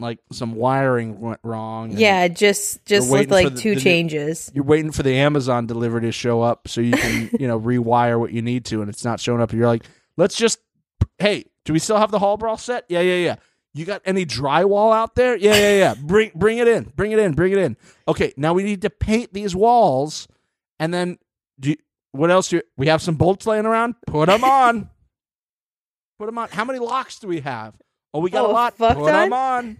like some wiring went wrong. Yeah, just just with like the- two the changes. You're waiting for the Amazon delivery to show up so you can, you know, rewire what you need to, and it's not showing up. You're like, let's just, hey, do we still have the hall brawl set? Yeah, yeah, yeah. You got any drywall out there? Yeah, yeah, yeah. Bring, bring it in. Bring it in. Bring it in. Okay, now we need to paint these walls, and then do you, what else? Do you, we have some bolts laying around. Put them on. Put them on. How many locks do we have? Oh, we got Oh, a lot. fuck Put them on.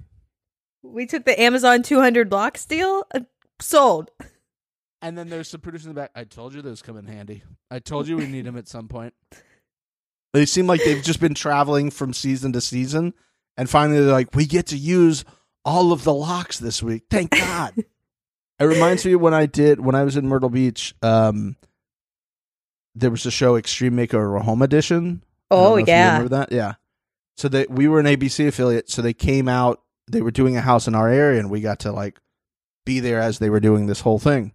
We took the Amazon 200 locks deal. Uh, sold. And then there's some producers in the back. I told you those come in handy. I told you we need them at some point. They seem like they've just been traveling from season to season, and finally they're like, "We get to use all of the locks this week. Thank God." it reminds me of when I did when I was in Myrtle Beach. Um, there was a show Extreme Makeover Home Edition. Oh know if you yeah. remember that? Yeah. So they we were an ABC affiliate, so they came out. They were doing a house in our area, and we got to like be there as they were doing this whole thing.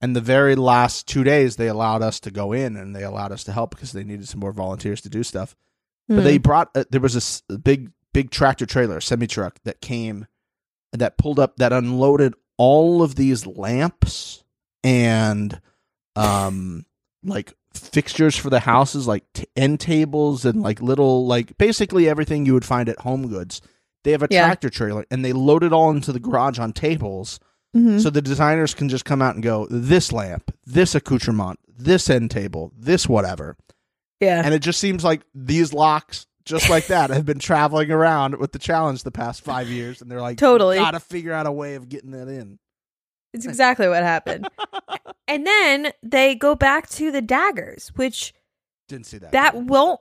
And the very last two days, they allowed us to go in and they allowed us to help because they needed some more volunteers to do stuff. But Hmm. they brought uh, there was a s- a big big tractor trailer, semi truck that came that pulled up that unloaded all of these lamps and um like fixtures for the houses like t- end tables and like little like basically everything you would find at home goods they have a Yeah. tractor trailer and they load it all into the garage on tables Mhm. So the designers can just come out and go, this lamp, this accoutrement, this end table, this whatever. yeah. And it just seems like these locks, just like that, have been traveling around with the challenge the past five years. And they're like, Totally. got to figure out a way of getting that in. It's exactly what happened. and then they go back to the daggers, which Didn't see that. that won't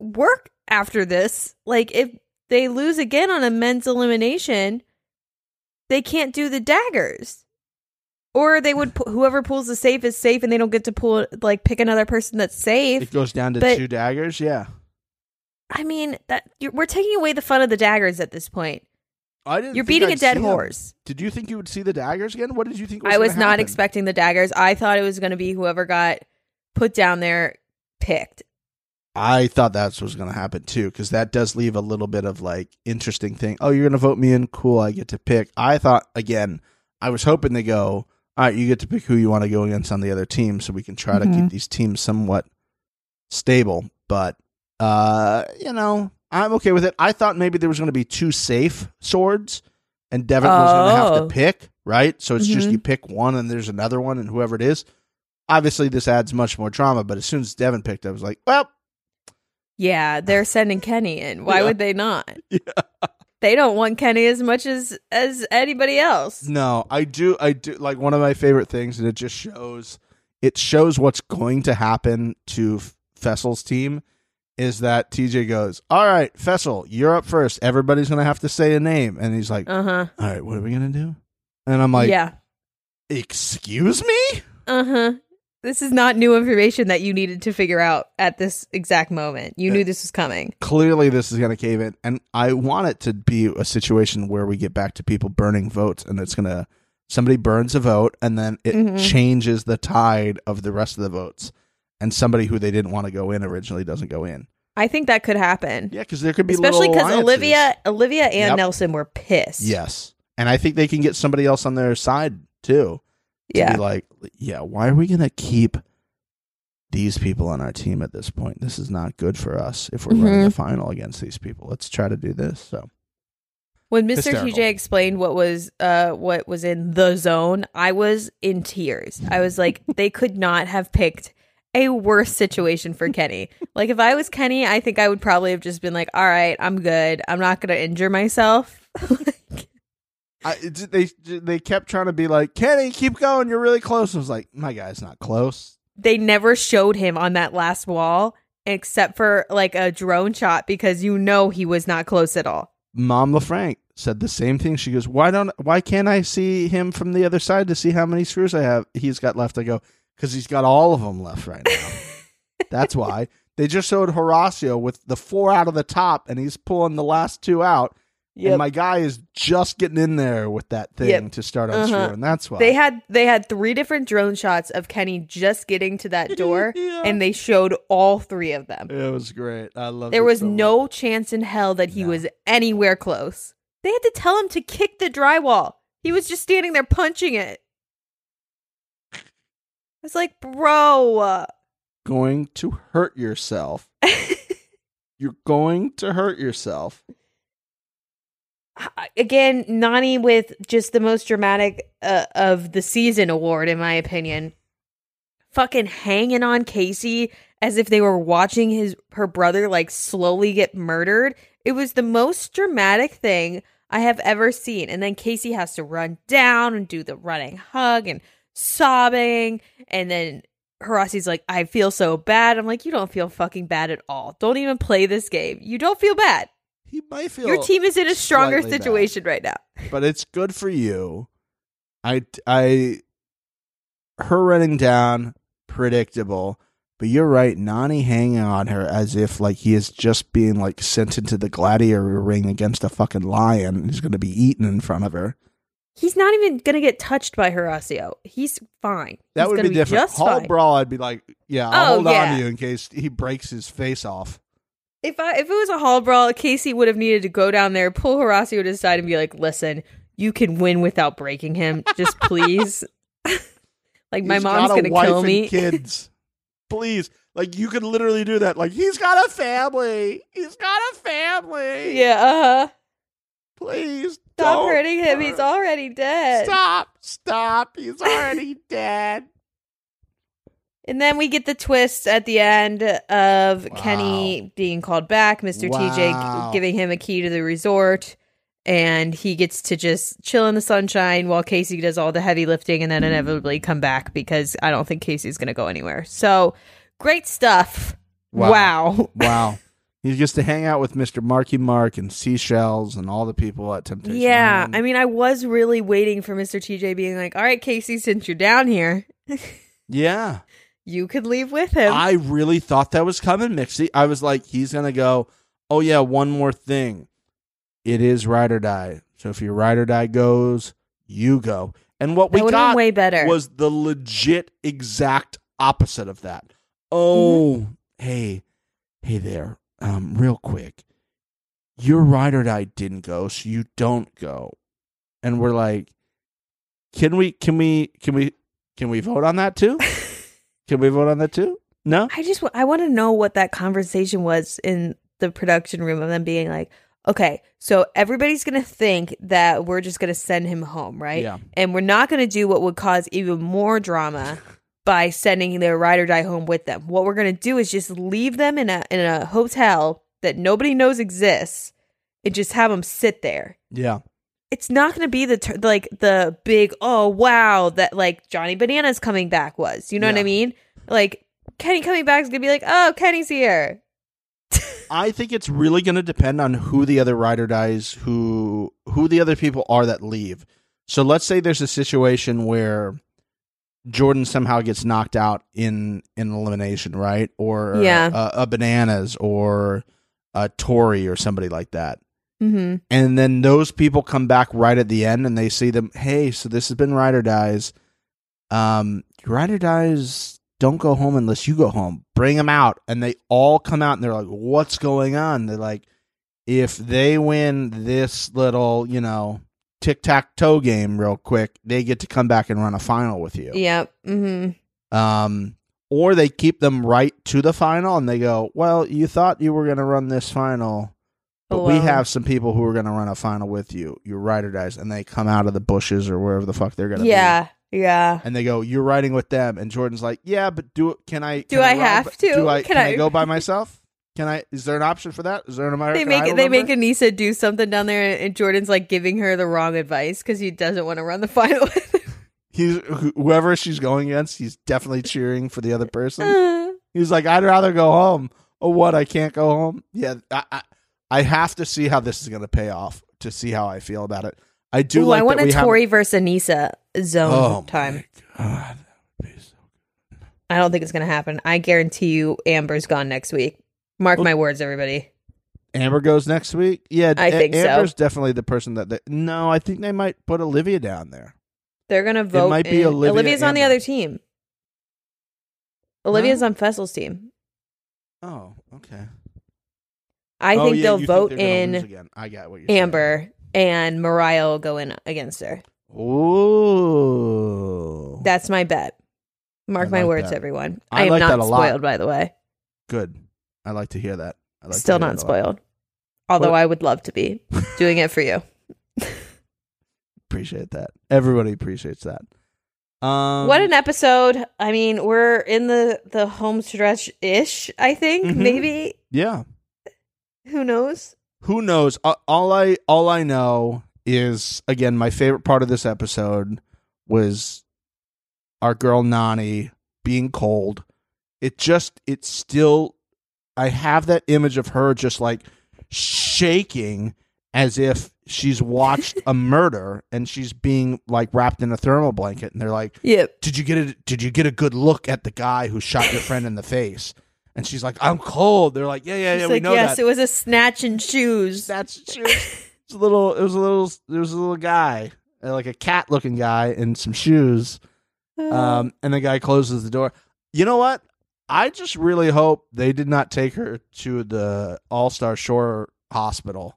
work after this. Like if they lose again on a men's elimination, they can't do the daggers. Or they would pu- whoever pulls the safe is safe and they don't get to pull like pick another person that's safe. it goes down to but- two daggers. Yeah. I mean, that you're, we're taking away the fun of the daggers at this point. I didn't You're beating I'd a dead see them. horse. Did you think you would see the daggers again? What did you think? Was I was not happen? expecting the daggers. I thought it was going to be whoever got put down there picked. I thought that's what was going to happen too, because that does leave a little bit of like interesting thing. Oh, you're going to vote me in? Cool, I get to pick. I thought again, I was hoping they go. All right, you get to pick who you want to go against on the other team, so we can try to Mhm. keep these teams somewhat stable. But uh, you know, I'm okay with it. I thought maybe there was going to be two safe swords, and Devin was going to have Oh. to pick. Right, so it's just Mhm. you pick one, and there's another one, and whoever it is. Obviously, this adds much more drama. But as soon as Devin picked, I was like, well. Yeah, they're sending Kenny in. Why Yeah. would they not? Yeah. They don't want Kenny as much as as anybody else. No, I do. I do like one of my favorite things, and it just shows. It shows what's going to happen to Fessel's team. Is that TJ goes, all right, Fessel, you're up first. Everybody's gonna have to say a name, and he's like, Uh huh. all right, what are we gonna do? And I'm like, yeah. excuse me. Uh huh. This is not new information that you needed to figure out at this exact moment. You Uh, knew this was coming. Clearly, this is gonna cave in, and I want it to be a situation where we get back to people burning votes, and it's gonna somebody burns a vote, and then it Mhm. changes the tide of the rest of the votes, and somebody who they didn't want to go in originally doesn't go in. I think that could happen, Yeah, because there could be especially because because Olivia, Olivia and Yep. Nelson were pissed. Yes, and I think they can get somebody else on their side too. To yeah. be like, yeah, why are we gonna keep these people on our team at this point? This is not good for us if we're running Mhm. a final against these people. Let's try to do this. So When Mr. Hysterical. TJ explained what was uh what was in the zone, I was in tears. I was like, they could not have picked a worse situation for Kenny. like if I was Kenny, I think I would probably have just been like, "All right, I'm good. I'm not going to injure myself." Like, I, they they kept trying to be like, Kenny, keep going. You're really close. I was like, my guy's not close. they never showed him on that last wall except for like a drone shot because you know he was not close at all. Mom LaFranc said the same thing. She goes, "Why don't? Why can't I see him from the other side to see how many screws I have? He's got left." I go, "Because he's got all of them left right now. That's why." They just showed Horacio with the four out of the top, and he's pulling the last two out. And my guy is just getting in there with that thing Yep. to start on Uh-huh. and That's why They had they had three different drone shots of Kenny just getting to that door Yeah. and they showed all three of them. it was great. I love. It. There was no chance in hell that he No. was anywhere close. They had to tell him to kick the drywall. He was just standing there punching it. Was like, bro. going to hurt yourself. You're going to hurt yourself. Again, Nany with just the most dramatic uh, of the season award, in my opinion. Fucking hanging on Kaycee as if they were watching his her brother like slowly get murdered. It was the most dramatic thing I have ever seen. And then Kaycee has to run down and do the running hug and sobbing. And then Horacio's like, I feel so bad. I'm like, you don't feel fucking bad at all. Don't even play this game. You don't feel bad. He might feel Your team is in a stronger slightly bad. situation right now. but it's good for you. I I her running down predictable, but you're right. Nany hanging on her as if like he is just being like sent into the gladiator ring against a fucking lion. and He's going to be eaten in front of her. He's not even gonna get touched by Horacio. He's fine. That He's would gonna be different. Just Hall fine. brawl, I'd be like, yeah, I'll Oh, hold on to you in case he breaks his face off. If I if it was a hall brawl, Kaycee would have needed to go down there, pull Horacio to the side, and be like, "Listen, you can win without breaking him. Just please." like my He's mom's gonna kill me. Kids, please. Like you could literally do that. Like he's got a family. He's got a family. yeah. Uh huh. Please Stop Don't hurting him. He's already dead. Stop! Stop! He's already dead. And then we get the twist at the end of Wow. Kenny being called back, Mr. Wow. TJ giving him a key to the resort, and he gets to just chill in the sunshine while Kaycee does all the heavy lifting and then mm. inevitably come back because I don't think Kaycee's going to go anywhere. So great stuff. Wow. Wow. Wow. He gets to hang out with Mr. Marky Mark and Seashells and all the people at Temptation. Yeah. Island. I mean, I was really waiting for Mr. TJ being like, all right, Kaycee, since you're down here, yeah. you could leave with him. I really thought that was coming, Mixie. I was like, he's gonna go. Oh yeah, one more thing. It is ride or die. So if your ride or die goes, you go. And what that we got way better. was the legit exact opposite of that. Oh, Mm-hmm. hey, hey there. Um, real quick, your ride or die didn't go, so you don't go. And we're like, can we, can we, can we, can we vote on that too? can we vote on that too? No. I just I want to know what that conversation was in the production room of them being like, okay, so everybody's gonna think that we're just gonna send him home, right? Yeah. And we're not gonna do what would cause even more drama by sending their ride or die home with them. What we're gonna do is just leave them in a in a hotel that nobody knows exists, and just have them sit there. Yeah. It's not going to be the ter- like the big oh wow that like Johnny Bananas coming back was. You know what I mean? Like Kenny coming back is going to be like, "Oh, Kenny's here." I think it's really going to depend on who the other ride or dies, who who the other people are that leave. So let's say there's a situation where Jordan somehow gets knocked out in in elimination, right? Or Yeah. a, a bananas or a Tori or somebody like that. Mhm. And then those people come back right at the end and they see them, hey, so this has been Ride or Dies. Um, Ride or Dies don't go home unless you go home. Bring them out. And they all come out and they're like, what's going on? They're like, if they win this little, you know, tic tac toe game real quick, they get to come back and run a final with you. Yep. Mhm. Um, or they keep them right to the final and they go, well, you thought you were going to run this final, but we have some people who are going to run a final with you. Your ride or dies, and they come out of the bushes or wherever the fuck they're going to be. Yeah. Yeah. And they go, "You're riding with them." And Jordan's like, "Yeah, but do it? Can I? Do can I ride have to? Do I? Can Can, I, I- go by myself? Can I? Is there an option for that? Is there an American They make Idol they make? Anissa do something down there, and Jordan's like giving her the wrong advice because he doesn't want to run the final. He's whoever she's going against. He's definitely cheering for the other person. her. He's like, I'd rather go home. Oh, what? I can't go home. Yeah, I, I, I have to see how this is going to pay off to see how I feel about it. I do Ooh, like I want that a we have- Tori versus Anissa zone Oh time. my God, that would be so- I don't think it's gonna happen. I guarantee you, Amber's gone next week. Mark my words, everybody. Amber goes next week. Yeah, I think so. Amber's definitely the person that. They, no, I think they might put Olivia down there. They're gonna vote. might be in- Olivia Olivia's on the other team. Olivia's on Fessel's team. Oh, okay. I Oh, think yeah, they'll vote lose in again. I got what you're saying. Amber, and Mariah will go in against her. Ooh, That's my bet. Mark I my words, that. everyone. I I, am like not that a lot. spoiled, by the way. good. I like to hear that. I like Still not that a lot. spoiled. Although What- I would love to be doing it for you. Appreciate that. Everybody appreciates that. Um, what an episode! I mean, we're in the the home stretch ish. I think Mhm. maybe. yeah. Who knows? who knows A- all i all i know is again my favorite part of this episode was our girl nany being cold it just it's still i have that image of her just like shaking as if she's watched a murder and she's being like wrapped in a thermal blanket and they're like Yep. did you get a did you get a good look at the guy who shot your friend in the face and she's like i'm cold they're like yeah yeah yeah She's we like, know yes, that it was a snatch and shoes. that's true. It's a little. It was a little. There was a little guy, uh, like a cat looking guy, in some shoes. Um, and the guy closes the door. You know what? I just really hope they did not take her to the All Star Shore Hospital.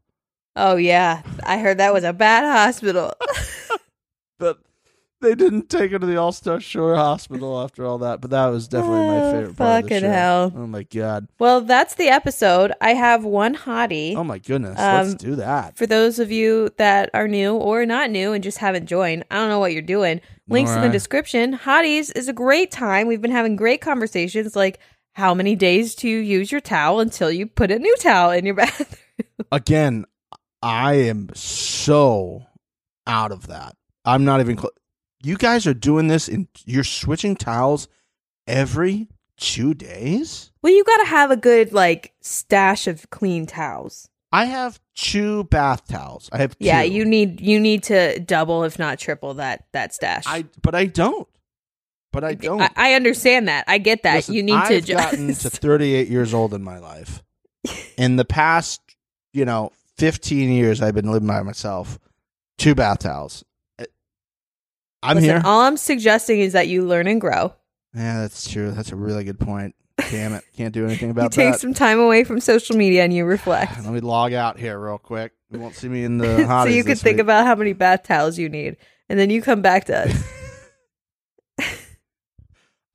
oh yeah, I heard that was a bad hospital. But they didn't take her to the All Star Shore Hospital after all that, but that was definitely my Oh, favorite part of the fucking hell. Oh my god! Well, that's the episode. I have one hottie. Oh my goodness! Let's Um, do that. For those of you that are new or not new and just haven't joined, I don't know what you're doing. Links in the description. Hotties is a great time. We've been having great conversations like how many days to use your towel until you put a new towel in your bathroom. Again, I am so out of that. I'm not even. Cl- you guys are doing this, and you're switching towels every two days. Well, you got to have a good like stash of clean towels. I have two bath towels. I have Yeah, two. you need you need to double if not triple that that stash. I but I don't. But I don't. I, I understand that. I get that. Listen, you need I've to gotten to 38 years old in my life. In the past, you know, 15 years, I've been living by myself. Two bath towels. I'm Listen, here. All I'm suggesting is that you learn and grow. yeah, that's true. That's a really good point. Damn it, can't do anything You about take that. some time away from social media and you reflect. Let me log out here real quick. You won't see me in the hot. so you can think week. about how many bath towels you need, and then you come back to us.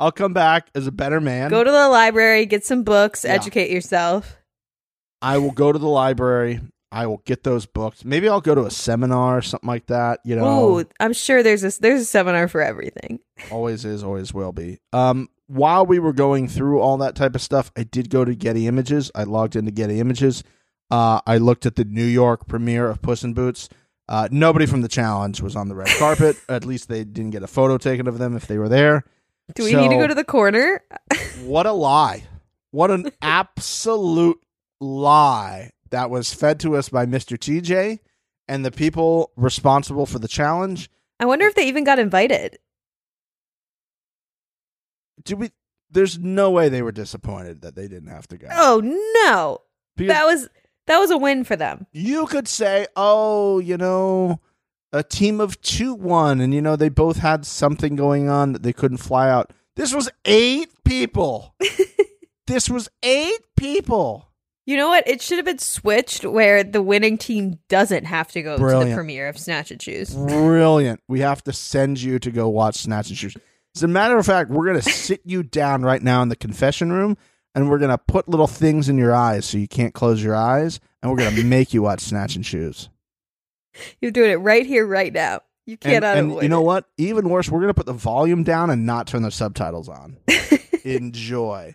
I'll come back as a better man. Go to the library, get some books, Yeah. educate yourself. I will go to the library. I will get those books. Maybe I'll go to a seminar or something like that. You know, Ooh, I'm sure there's a there's a seminar for everything. always is, always will be. Um, while we were going through all that type of stuff, I did go to Getty Images. I logged into Getty Images. Uh, I looked at the New York premiere of Puss in Boots. Uh, nobody from the challenge was on the red carpet. at least they didn't get a photo taken of them if they were there. Do we need to go to the corner? What a lie. What an absolute lie that was fed to us by Mr. TJ and the people responsible for the challenge. I wonder if they even got invited. Do we there's no way they were disappointed that they didn't have to go. Oh no, Because that was that was a win for them. you could say, "Oh, you know, a team of 2 won and you know they both had something going on that they couldn't fly out." This was 8 people. this was 8 people. You know what? It should have been switched where the winning team doesn't have to go to the premiere of Snatch and Choose. Brilliant. We have to send you to go watch Snatch and Shoes. As a matter of fact, we're going to sit you down right now in the confession room and we're going to put little things in your eyes so you can't close your eyes and we're going to make you watch Snatch and Shoes. You're doing it right here, right now. You And, cannot and avoid you know it. what? Even worse, we're going to put the volume down and not turn the subtitles on. Enjoy.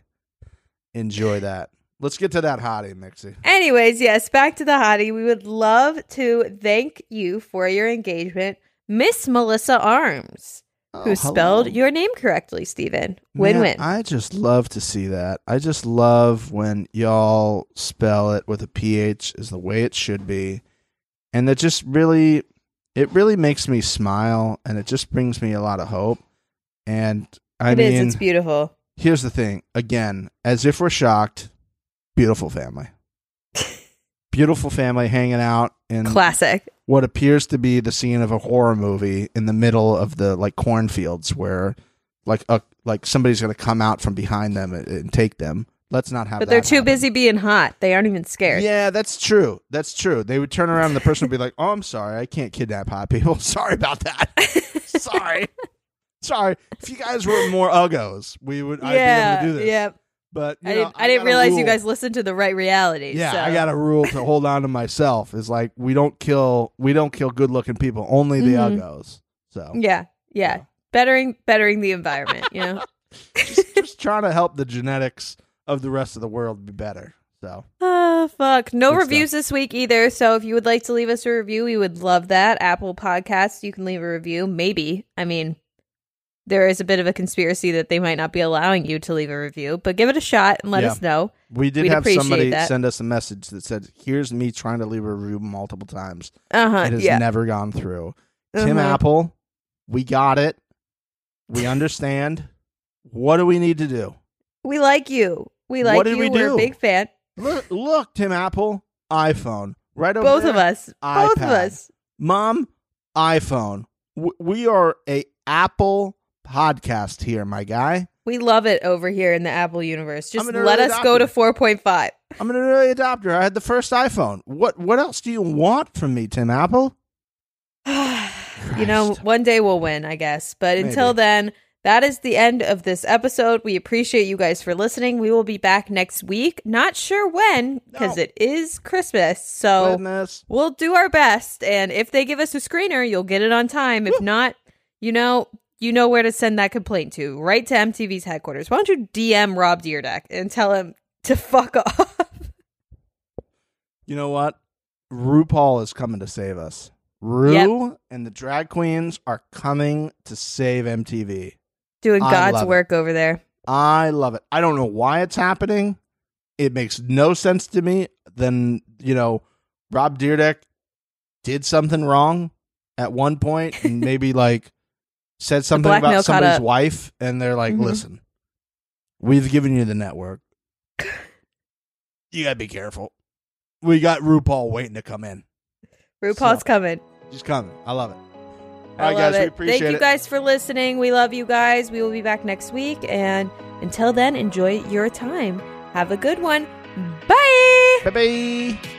Enjoy that. Let's get to that hottie, Mixie. Anyways, yes, back to the hottie. We would love to thank you for your engagement, Miss Melissa Arms, oh, who Oh, spelled your name correctly, Stephen. Win win. I just love to see that. I just love when y'all spell it with a ph is the way it should be. And it just really it really makes me smile and it just brings me a lot of hope. And I It is. mean It's beautiful. here's the thing. Again, as if we're shocked, beautiful family. beautiful family hanging out in Classic. what appears to be the scene of a horror movie in the middle of the like cornfields where like a like somebody's going to come out from behind them and, and take them. Let's not have But they're too happen. busy being hot. They aren't even scared. Yeah, that's true. That's true. They would turn around and the person would be like, "Oh, I'm sorry. I can't kidnap hot people. Sorry about that. sorry. Sorry. If you guys were more uggos, we would I'd be able to do this. yeah. But I know, didn't. I, didn't got a realize you guys listened to the right reality. Yeah, so. I got a rule to hold on to myself. Is like we don't kill we don't kill good looking people, only the Mhm. uggos. So Yeah, yeah. Yeah. Bettering, bettering the environment. You know. just, just trying to help the genetics of the rest of the world be better. So Oh fuck! No Good reviews this week either. So if you would like to leave us a review, we would love that. Apple Podcasts, you can leave a review. Maybe. I mean, there is a bit of a conspiracy that they might not be allowing you to leave a review, but give it a shot and let Yeah. us know. we did We'd have somebody that. send us a message that said, "Here's me trying to leave a review multiple times. Uh huh. It has Yeah. never gone through." Tim Uh-huh. Apple, we got it. We understand. What do we need to do? We like you. We like What did you. we We're a big fan. Look, look, Tim Apple, iPhone, right over Both there. of us. Both of us. Mom, iPhone. W- we are a Apple podcast here, my guy. We love it over here in the Apple universe. Just let us go to 4.5. I'm an early adopter. I had the first iPhone. What what else do you want from me, Tim Apple? you know, one day we'll win, I guess. But until Maybe. then, that is the end of this episode. We appreciate you guys for listening. We will be back next week. Not sure when, because No. it is Christmas. So Goodness. we'll do our best. And if they give us a screener, you'll get it on time. If not, you know, you know where to send that complaint to. Right to MTV's headquarters. Why don't you DM Rob Dyrdek and tell him to fuck off? You know what? RuPaul is coming to save us. Ru and the drag queens are coming to save MTV. Doing God's love it. work over there. I love it. I don't know why it's happening. It makes no sense to me. Then, you know, Rob Dyrdek did something wrong at one point and maybe like said something about somebody's wife and they're like, Mhm. listen, we've given you the network. You got to be careful. We got RuPaul waiting to come in. RuPaul's So- coming. She's coming. I love it. I All right, love guys, we it. Thank you it. guys for listening. We love you guys. We will be back next week. And until then, enjoy your time. Have a good one. Bye. Bye bye.